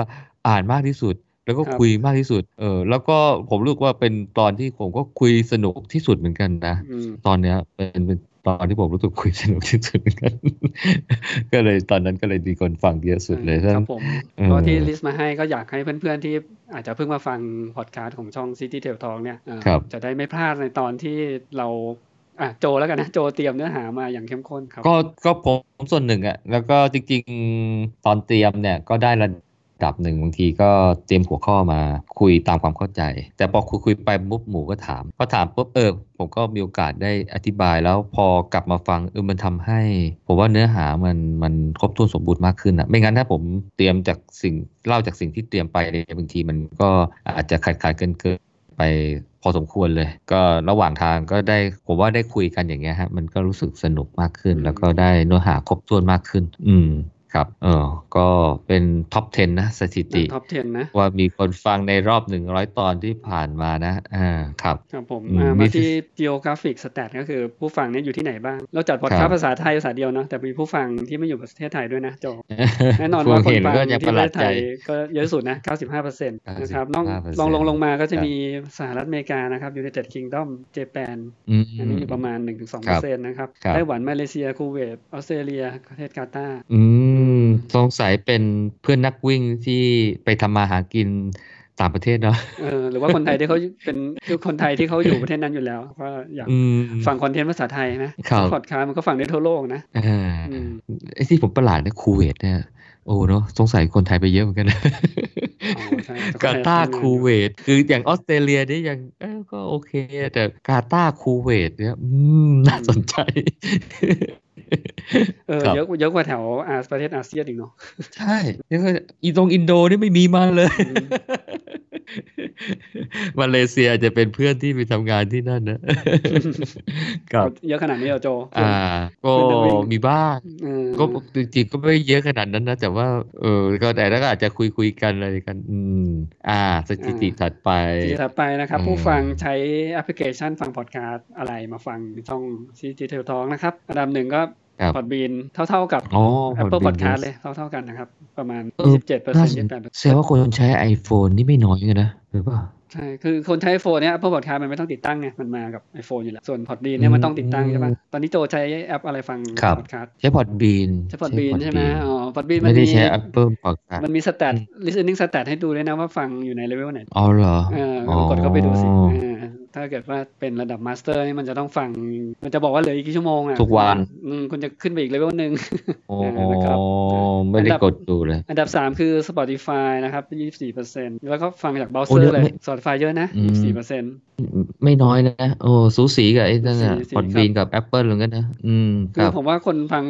อ่านมากที่สุด แล้วก็ครับคุยมากที่สุด เออแล้วก็ผมรู้สึกว่าเป็นตอนที่ผมก็คุยสนุกที่สุดเหมือนกันนะอืมตอนเนี้ยเป็นเป็น ตอนที่ผมรู้สึกคุยสนุกที่สุดเหมือนกันก็เลยตอนนั้นก็เลยมีคนฟังเยอะสุดเลยคทั้รังบผมเออก็ที่ลิสต์มาให้ก็อยากให้เพื่อนๆที่อาจจะเพิ่งมาฟังพอดคาสต์ของช่อง City Tail Talk เนี่ยเอ่อครับจะได้ไม่พลาดในตอนที่เราอะโจแล้วกันนะโจเตรียมเนื้อหามาอย่างเข้มข้นครับ ก็ก็ผมส่วนหนึ่งอะแล้วก็จริงๆ ตอนเตรียมเนี่ยก็ได้ระ ดับหนึ่งบางทีก็เตรียมหัวข้อมาคุยตามความเข้าใจ แต่พอคุยคุยไปปุ๊บหมูก็ถามพอถามปุ๊บเออผมก็มีโอกาสได้อธิบายแล้วพอกลับมาฟังเออมันทำให้ ผมว่าเนื้อหามันมันครบถ้วนสมบูรณ์มากขึ้นอะไม่งั้นถ้าผมเตรียมจากสิ่งเล่าจากสิ่งที่เตรียมไปเนี่ยบางทีมันก็อาจจะขาดขาดเกินเกินไปพอสมควรเลย ก็ระหว่างทางก็ได้ผมว่าได้คุยกันอย่างเงี้ยฮะมันก็รู้สึกสนุกมากขึ้น แล้วก็ได้เนื้อหาครบถ้วนมากขึ้น อืม ครับ เออ ก็เป็นท็อป 10 นะ สถิติท็อป 10 นะ ว่ามีคนฟังในรอบ 100 ตอนที่ผ่านมานะ อ่า ครับ ครับผมอืมอ่ามีมาที่ geographic stat ก็คือผู้ฟังเนี่ยอยู่ที่ไหนบ้าง เราจัดพอดคคารัสบต์ภาษาไทยภาษาเดียวเนาะ แต่มีผู้ฟังที่ไม่อยู่ประเทศไทยด้วยนะโจแน่นอนผู้ว่าคนเห็นฟังก็จะที่ประปหลาระดเทศไทใจยก็เยอะสุดนะ 95%นะครับลอง95%ลองลงลงมาก็จะครับมีสหรัฐอเมริกานะครับ United Kingdom เจแปนอืมอันนี้อยู่ประมาณ 1-2%นะครับครับ ไต้หวัน มาเลเซีย คูเวต ออสเตรเลีย ประเทศกาตาร์อืม สงสัยเป็นเพื่อนนักวิ่งที่ไปทำมาหากินต่างประเทศเนาะเออหรือว่าคนไทยที่เขาเป็นคือคนไทยที่เขาอยู่ประเทศนั้นอยู่แล้วก็อยากอืมฟังคอนเทนต์ภาษาไทยนะครับพอดคาสต์มันก็ฟังได้ทั่วโลกนะอ่าอืมไอ้ที่ผมประหลาดนะคูเวตเนี่ยโอ้เนาะสงสัยคนไทยไปเยอะเหมือนกันนะอ๋อใช่แต่กาตาร์คนไทยทำงานคูเวตคืออย่างออสเตรเลียนี่ยังเออก็โอเค แต่กาตาร์คูเวตเนี่ยอืมน่าสนใจ เออครับเยอะเยอะกว่าแถวอาประเทศอาเซียนอีกเนาะใช่แล้วก็อีตรงอินโดนี่ไม่มีมาเลยอืมมาเลเซียจะเป็นเพื่อนที่ไปทำงานที่นั่นนะครับเยอะขนาดนี้เหรอโจ อ่า ก็เพื่อนนักวิ่งมีบ้างเออก็จริงๆก็ไม่เยอะขนาดนั้นนะ แต่ว่า เออก็แต่แล้วก็อาจจะคุยคุยๆกันอะไรกัน อืม อ่า สถิติถัดไปทีถัดไปนะครับอืมผู้ฟังใช้แอปพลิเคชันฟังพอดคาสต์อะไรมาฟังช่อง City Trail Talk นะครับ อันดับหนึ่งก็ครับ Podbean เท่าๆกับอ๋อ Apple Podbean Podcast News เลยเท่าๆกันนะครับ ประมาณเออ27เปอร์น่าเซ็นต์สน28แสดงว่าคนใช้ iPhone นี่ไม่น้อยเหมือนกันนะหรือเปล่าใช่ คือคนใช้ iPhone เนี่ย Apple Podcast มันไม่ต้องติดตั้งไง มันมากับ iPhone อยู่แล้ว ส่วน Podbean เนี่ยมันต้องติดตั้งใช่ป่ะ ตอนนี้โจใช้แอปอะไรฟังครับพอดคาสต์ใช้ Podbean ใช้ Podbean ใช่ไหม Podbean อ๋อ Podbean มัไม่ได้มีใช้ Apple Podcast มันมี stat อืม listening stat ให้ดูด้วยนะว่าฟังอยู่ในเลเวลไหน อ๋อเหรอเอออ๋อลองกดเข้าไปดูสิเออ ถ้าเกิดว่าเป็นระดับ master นี่มันจะต้องฟัง มันจะบอกว่าเหลืออีกกี่ชั่วโมงอะทุกวันอืมคุณจะขึ้นไปอีกเลเวลหนึ่งอ๋อนะครับไม่ได้กดดูเลย อันดับ3คือ Spotify นะครับ24%แล้วก็ฟังจากเบราว์โอ้เซอเยร์อะเลยไม่ Spotify เยอะนะอืม24%ไม่น้อยนะโอ้สูสีกับไอ้นั่นน่ะสูสีพอดบีนกับ Apple เหมือนกันนะอืมคคืรัอบผมว่าคนฟัง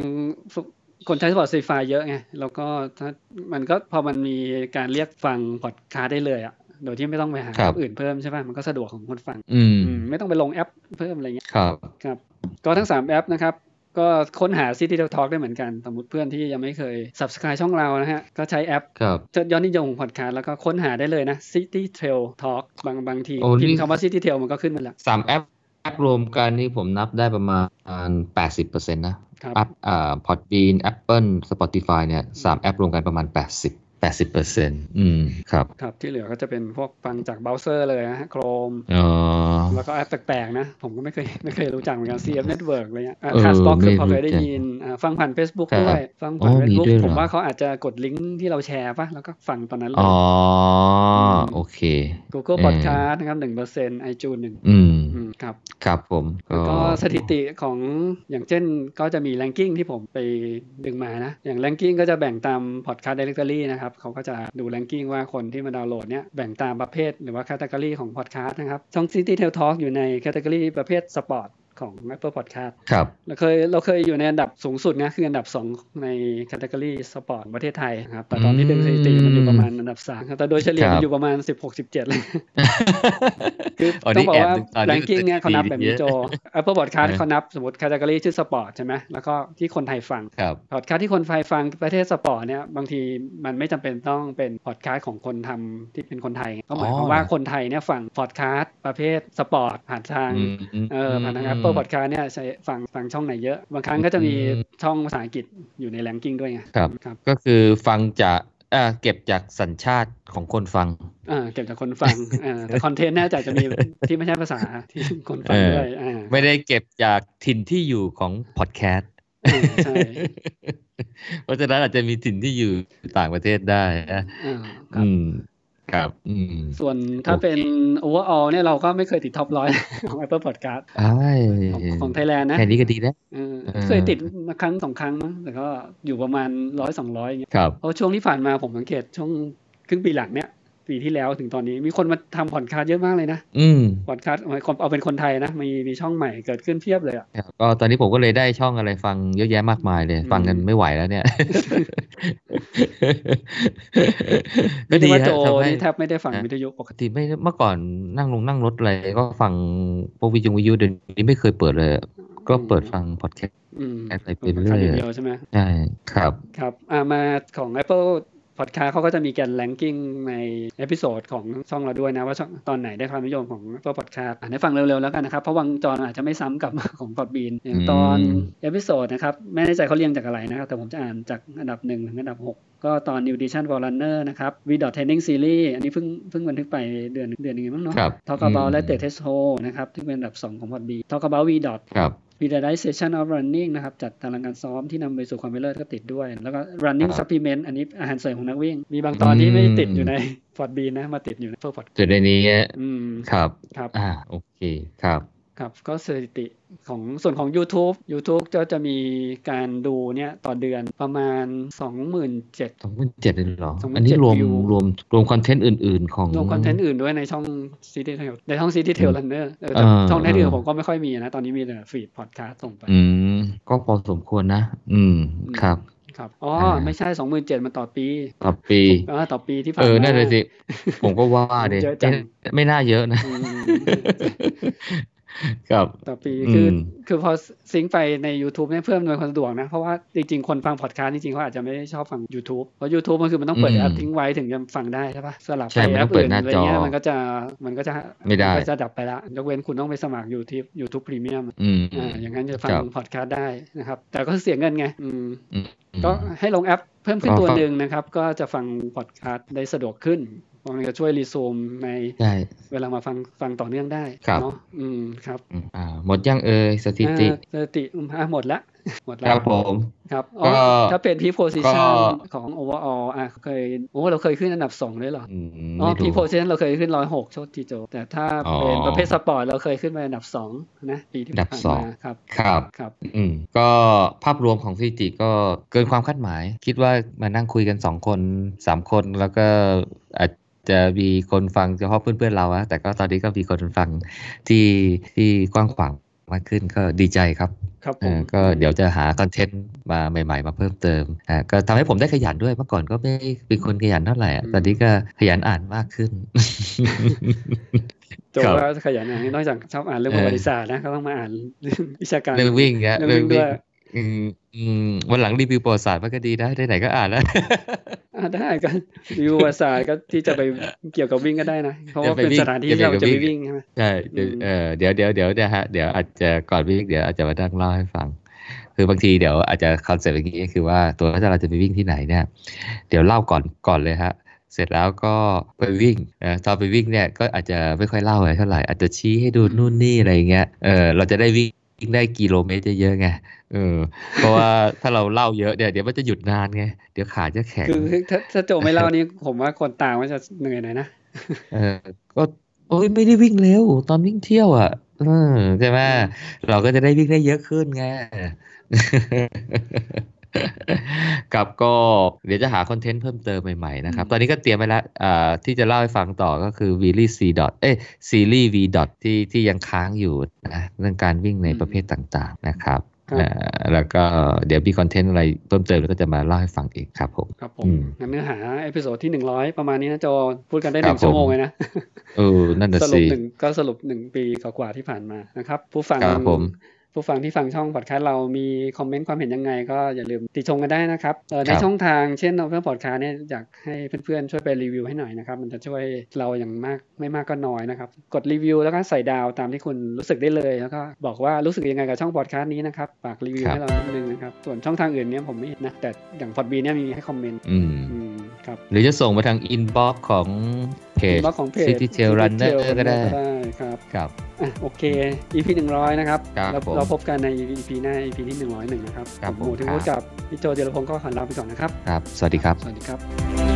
คนใช้ Spotify เยอะไง แล้วก็ถ้ามันก็พอมันมีการเรียกฟังพอดคาสต์ได้เลยอะ โดยที่ไม่ต้องไปหาครัแอบปอื่นเพิ่มใช่ป่ะมันก็สะดวกของคนฟังอืมอืม ไม่ต้องไปลงแอปเพิ่มอะไรเงี้ยครับครับ ก็ทั้ง3แอปนะครับ ก็ค้นหา City Talk ได้เหมือนกัน สมมติเพื่อนที่ยังไม่เคย Subscribe ช่องเรานะฮะ ก็ใช้แอปครับยอดนิยมของพอดคาสต์แล้วก็ค้นหาได้เลยนะ City Trail Talk บางบางทีโอ้นี่พิมนี่พ์คำว่า City Trail มันก็ขึ้นมาแล้วสามแอปแอปรวมกันนี่ผมนับได้ประมาณแปดสิบเปอร์เซ็นต์นะครับแอปอ่า Podbean Apple Spotify เนี่ยสามแอปรวมกันประมาณแปดสิบแปดสิบเปอร์เซ็นต์อืมครับครับที่เหลือก็จะเป็นพวกฟังจากเบราว์เซอร์เลยนะฮะ Chrome อ๋อแล้วก็แอปแปลกๆนะ ผมก็ไม่เคยไม่เคยรู้จักเหมือนกัน CFNetwork อะไรเงี้ยเออ CastBox ไม่คือพอเคยรู้ได้ยินอ่าฟังผ่าน Facebook ครับด้วย ฟังผ่านอ๋อมี Facebook ด้วยเหรอผมว่าเขาอาจจะกดลิงก์ที่เราแชร์ป่ะ แล้วก็ฟังตอนนั้นเลยอ๋อมโอเค Google เออ Podcast นะครับหนึ่งเปอร์เซ็นต์ iTunes หนึ่งอืมอืมครับครับผมแล้วก็สถิติของอย่างเช่นก็จะมีแ a งกิ้งที่ผมไปดึงมานะ อย่างแ a งกิ้งก็จะแบ่งตาม Podcast Directory นะครับเขาก็จะดูแ a งกิ้งว่าคนที่มาดาวน์โหลดเนี่ยแบ่งตามประเภทหรือว่าแคตตาล็อกของพอดแคสต์นะครับช่อง City Trail Talk อยู่ในแคตตาล็อกประเภทสปอร์ต ของ Apple Podcast ครับเราเคยเราเคยอยู่ในอันดับสูงสุดนะคืออันดับ 2 ใน Category Sport ประเทศไทยนะครับแต่ตอนนี้ดึงสถิติมันอยู่ประมาณอันดับ3ครับแต่โดยเฉลี่ยครัมันอยู่ประมาณ 16-17เลยคืออ๋อต้อนี่แอบดูต้องบอกว่าตอนนี้แรงกิ้งเนี่ยเขานับแบบนี้เยอะโจ Apple Podcast เออเขานับสมมติ category ชื่อสปอร์ตใช่ไหมแล้วก็ที่คนไทยฟังครับพอดคาสต์ที่คนไทยฟังประเภทศสปอร์ตเนี่ยบางทีมันไม่จำเป็นต้องเป็นพอดคาสต์ของคนทำที่เป็นคนไทยก็หมายความว่าคนไทยเนี่ยฟังพอดคาสต์ประเภทสปอร์ตผ่านทางอืมเออผ่านทาง Apple Podcast เนี่ยใช้ฟังฟังช่องไหนเยอะ บางครั้งก็จะมีช่องภาษาอังกฤษอยู่ในแรงกิ้งด้วยไงครับครับ ก็คือฟังจากเอ่อเก็บจากสัญชาติของคนฟังอ่าเก็บจากคนฟังอ่าแต่คอนเทนต์เนี่ยจะจะมีที่ไม่ใช่ภาษาที่คนฟังเออด้วยอ่าไม่ได้เก็บจากถิ่นที่อยู่ของพอดแคสต์อ่าใช่เพราะฉะนั้นอาจจะมีถิ่นที่อยู่ต่างประเทศได้นะอ่า ครับอืมครับอืมส่วนถ้าเป็น overall เนี่ยเราก็ไม่เคยติดท็อปร้อยของ Apple Podcast อ้ายของของไทยแลนด์นะแค่นี้ก็ดีแล้วเออเออเคยติดมาครั้งสองครั้งมั้งแต่ก็อยู่ประมาณร้อยสองร้อยอย่างเงี้ยครับเพราะช่วงที่ผ่านมาผมสังเกตช่วงครึ่งปีหลังเนี่ย ปีที่แล้วถึงตอนนี้มีคนมาทำพอดคาสต์เยอะมากเลยนะอืมพอดคาสต์เอาเอาเป็นคนไทยนะมีมีช่องใหม่เกิดขึ้นเพียบเลยอะครับก็ตอนนี้ผมก็เลยได้ช่องอะไรฟังเยอะแยะมากมายเลยอืมฟังกันไม่ไหวแล้วเนี่ยไม่ได้ว่าโจทำให้นี่แทบไม่ได้ฟังนะวิทยุปกติติไม่เมื่อก่อนนั่งลงนั่งรถอะไรก็ฟังพวกวิทยุวิทยุเดี๋ยวนี้ไม่เคยเปิดเลย ก็เปิดฟังพอดแคสต์อืมแอดไปพอดคาสต์เรื่คาอยเดียวใช่ไหมใช่ครับ ครับ อ่ามาของ Apple Podcast เขาก็จะมีการ ranking ใน episode ของช่องเราด้วยนะว่าช่องตอนไหนได้ความนิยมของ Apple Podcast อ่านให้ฟังเร็วๆแล้วกันนะครับเพราะบางตอนอาจจะไม่ซ้ำกับของ Podbean อย่างตอนอืม episode นะครับไม่แน่ใจเขาเรียงจากอะไรนะครับแต่ผมจะอ่านจากอันดับ1ถึงอันดับ 6 ก็ตอน New Edition for Runner นะครับ V. Training Series อันนี้เพิ่งเพิ่งบันทึกไปเดือนเดือนหนึงมั้งเนาะครับ Talk about อืมและ t e Test Hole นะครับที่เป็นอันดับ 2 ของ Podbean Talk about V. ค รับ Visualization of Running นะครับ จัดตารางการซ้อมที่นำไปสู่ความเป็นเลิศก็ติดด้วย แล้วก็ Running ครับ Supplement อันนี้อาหารเสริมของนักวิ่ง มีบางตอนที่ไม่ติดอยู่ในพอร์ตบีนะ มาติดอยู่ในเพื่อพอร์ตจุดในนี้อืมครับ ครับ อ่า โอเค ครับ ครับก็สถิติของส่วนของ YouTube YouTube ก็จะมีการดูเนี่ยต่อเดือนประมาณ 27,000สองหมื่นเจ็ดเลยเหรอ27,000อันนี้รวมวิวรวมรวมคอนเทนต์อื่น ๆ ของรวมคอนเทนต์อื่นด้วยในช่อง City Tail ในช่อง City Tail Runner เออแต่อ่าช่องในอื่นอ่าผมก็ไม่ค่อยมีนะ ตอนนี้มีแต่ฟีดพอดคาสต์ส่งไป อืม ก็พอสมควรนะ อืม ครับครับ อ๋ออ่าไม่ใช่27,000มันต่อปี ต่อปีเออต่อปีที่ผ่านเออมานั่นเลยสิ ผมก็ว่าเด็เยอะจังไม่น่าเยอะนะอืม ครับต่อปีคืออมคือพอ sync ไปใน YouTube เนี่ยเพื่ออำนวยความสะดวกนะ เพราะว่าจริงๆ คนฟังพอดคาสต์จริงๆเขาอาจจะไม่ได้ชอบฟัง YouTube เพราะ YouTube มันคือมันต้องเปิดอืมแอปทิ้งไว้ถึงจะฟังได้ใช่ปะสลับไปแอต้อปงเปิอื่ดนอะไรเงี้ย ใช่มันต้องเปิดหน้าจอมันก็จะมันก็จะไม่ได้นก็จะดับไปละยกเว้นคุณต้องไปสมัคร YouTube YouTube Premium อืมอ่าอย่างนั้นจะฟังครับพอดคาสต์ได้นะครับ แต่ก็เสียเงินไงอืมอืมก็ให้ลงแอปเพิ่มขึ้นก็ตัวฟังหนึ่งนะครับ ก็จะฟังพอดคาสต์ได้สะดวกขึ้นเพราะ มันจะช่วยรีซูมในใช่เวลามาฟังฟังต่อเนื่องได้ครับเนาะอืมครับอืมอ่าหมดยังเอ่ยสถิติอ่าสถิติอืมอะหมดละหมดคแล้รัวบผมครับอ๋อก็ถ้าเป็นพีโพซิชันก็ของ overall อะเคยโอ้เราเคยขึ้นอันดับสองเลยเหรออืมอ๋อไม่พีรู้โพซิชันเราเคยขึ้นร้อยหกโชติโจ แต่ถ้าอ๋อเป็นประเภทสปอร์ตเราเคยขึ้นไปอันดับสองนะปีที่อันดับผ่านสองมาครับครับครับอืมก็ภาพรวมของสถิติก็เกินความคาดหมาย คิดว่ามานั่งคุยกันสองคนสามคนแล้วก็อาจ จะมีคนฟังเฉพาะเพื่อนๆเราอะแต่ก็ตอนนี้ก็มีคนฟังที่ที่กว้างขวางมากขึ้นก็ดีใจครับครับผเอมอก็เดี๋ยวจะหาคอนเทนต์มาใหม่ ๆ มาเพิ่มเติมอ่าก็ทำให้ผมได้ขยันด้วยเมื่อก่อนก็ไม่เป็นคนขยันเท่าไหร่อะตอนนี้ก็ขยันอ่านมากขึ้นโจครับว่าขยันอ่านนอกจากชอบอ่านเรื่องเอปอระวัติศาสตร์นะก็ต้องมาอ่านเรื่องวิชาการเรื่องวิ่งอะเรื่องวิ่งด้วย อืมอืมวันหลังรีวิวประวัติศาสตร์มันก็ดีนะได้ไหนก็อ่านแล้วอ่าได้กันรีวิวประวัติศาสตร์ก็ที่จะไปเกี่ยวกับวิ่งก็ได้นะเพราะว่าจะไปเป็นวิ่งสถานที่จะที่ไปเราจะวิ่ไปงวิ่งไปวิ่งใช่ไหมใช่เดี๋ยวอืมเออเดี๋ยวเดี๋ยวเดี๋ยวนะฮะเดี๋ยวอาจจะก่อนวิ่งเดี๋ยวอาจจะมานั่งเล่าให้ฟัง คือบางทีเดี๋ยวอาจจะคอนเซ็ปต์อย่างนี้คือว่าตัวถ้าเราจะไปวิ่งที่ไหนเนี่ย เดี๋ยวเล่าก่อนก่อนเลยฮะเสร็จแล้วก็ไปวิ่งนะตอนไปวิ่งเนี่ยก็อาจจะไม่ค่อยเล่าอะไรเท่าไหร่อาจจะชี้ให้ดูนู่นนี่อะไรอย่างเงี้ยเออเราจะได้วิ่ง ได้กิโลเมตรเยอะๆไงเออ เพราะว่าถ้าเราเล่าเยอะเนี่ยเดี๋ยวมันจะหยุดนานไง เดี๋ยวขาจะแข็งคือถ้าถ้าโจไม่เล่านี่ผมว่าคนตามมันจะเหนื่อยหน่อยนะเออก็โอ้ยไม่ได้วิ่งเร็วตอนวิ่งเที่ยวอะเออใช่ไหมเราก็จะได้วิ่งได้เยอะขึ้นไง กับก็เดี๋ยวจะหาคอนเทนต์เพิ่มเติมใหม่ๆนะครับอืมตอนนี้ก็เตรียมไว้แล้วอ่าที่จะเล่าให้ฟังต่อก็คือ v ีลี่ซีดอทเอ้ซีรีส์ V ดอทที่ที่ยังค้างอยู่นะเรื่องการวิ่งในประเภทต่างๆนะครับครับเอ่อแล้วก็เดี๋ยวมี content อะไรเพิ่มเติมแล้วก็จะมาเล่าให้ฟังอีกครับผมครับผอืมมงั้นเนื้อหา episode ที่หนึ่งร้อยประมาณนี้นะโจพูดกันได้หครันึ่งชั่วโมงเลยนะครับผมเออนั่นน่ะสรุปสิหนึ่งก็สรุปหนึ่งปีกว่าๆที่ผ่านมานะครับ ผู้ฟังครับ ผมผู้ฟังที่ฟังช่องพอดแคสต์เรามีคอมเมนต์ความเห็นยังไง ก็อย่าลืมติชมกันได้นะครับเอ่อในครับช่องทางเช่นเราเพื่อพอดแคสต์เนี่ยอยากให้เพื่อนๆช่วยไปรีวิวให้หน่อยนะครับ มันจะช่วยเราอย่างมากไม่มากก็น้อยนะครับ กดรีวิวแล้วก็ใส่ดาวตามที่คุณรู้สึกได้เลยแล้วก็บอกว่ารู้สึกยังไงกับช่องพอดแคสต์นี้นะครับฝากรีวิวครับให้เรานิดนึงนะครับส่วนช่องทางอื่นเนี่ยผมไม่เห็นนะแต่อย่าง Podbean เนี่ยมีให้คอมเมนต์อืมอืมครับ หรือจะส่งมาทาง inbox ของเพจบล็อกของเพจ City Trail Runner City Trail ก็ได้ครับครับอะโอเค EP หนึ่งร้อยนะครับครับเราผมเราพบกันใน EP หน้า EP ที่หนึ่งร้อยหนึ่งนะครับครับผมหมูผมที่ครับพูดกับพี่โจเจรพงศ์ก็ขอลาไปก่อนนะครับครับ สวัสดีครับ สวัสดีครับ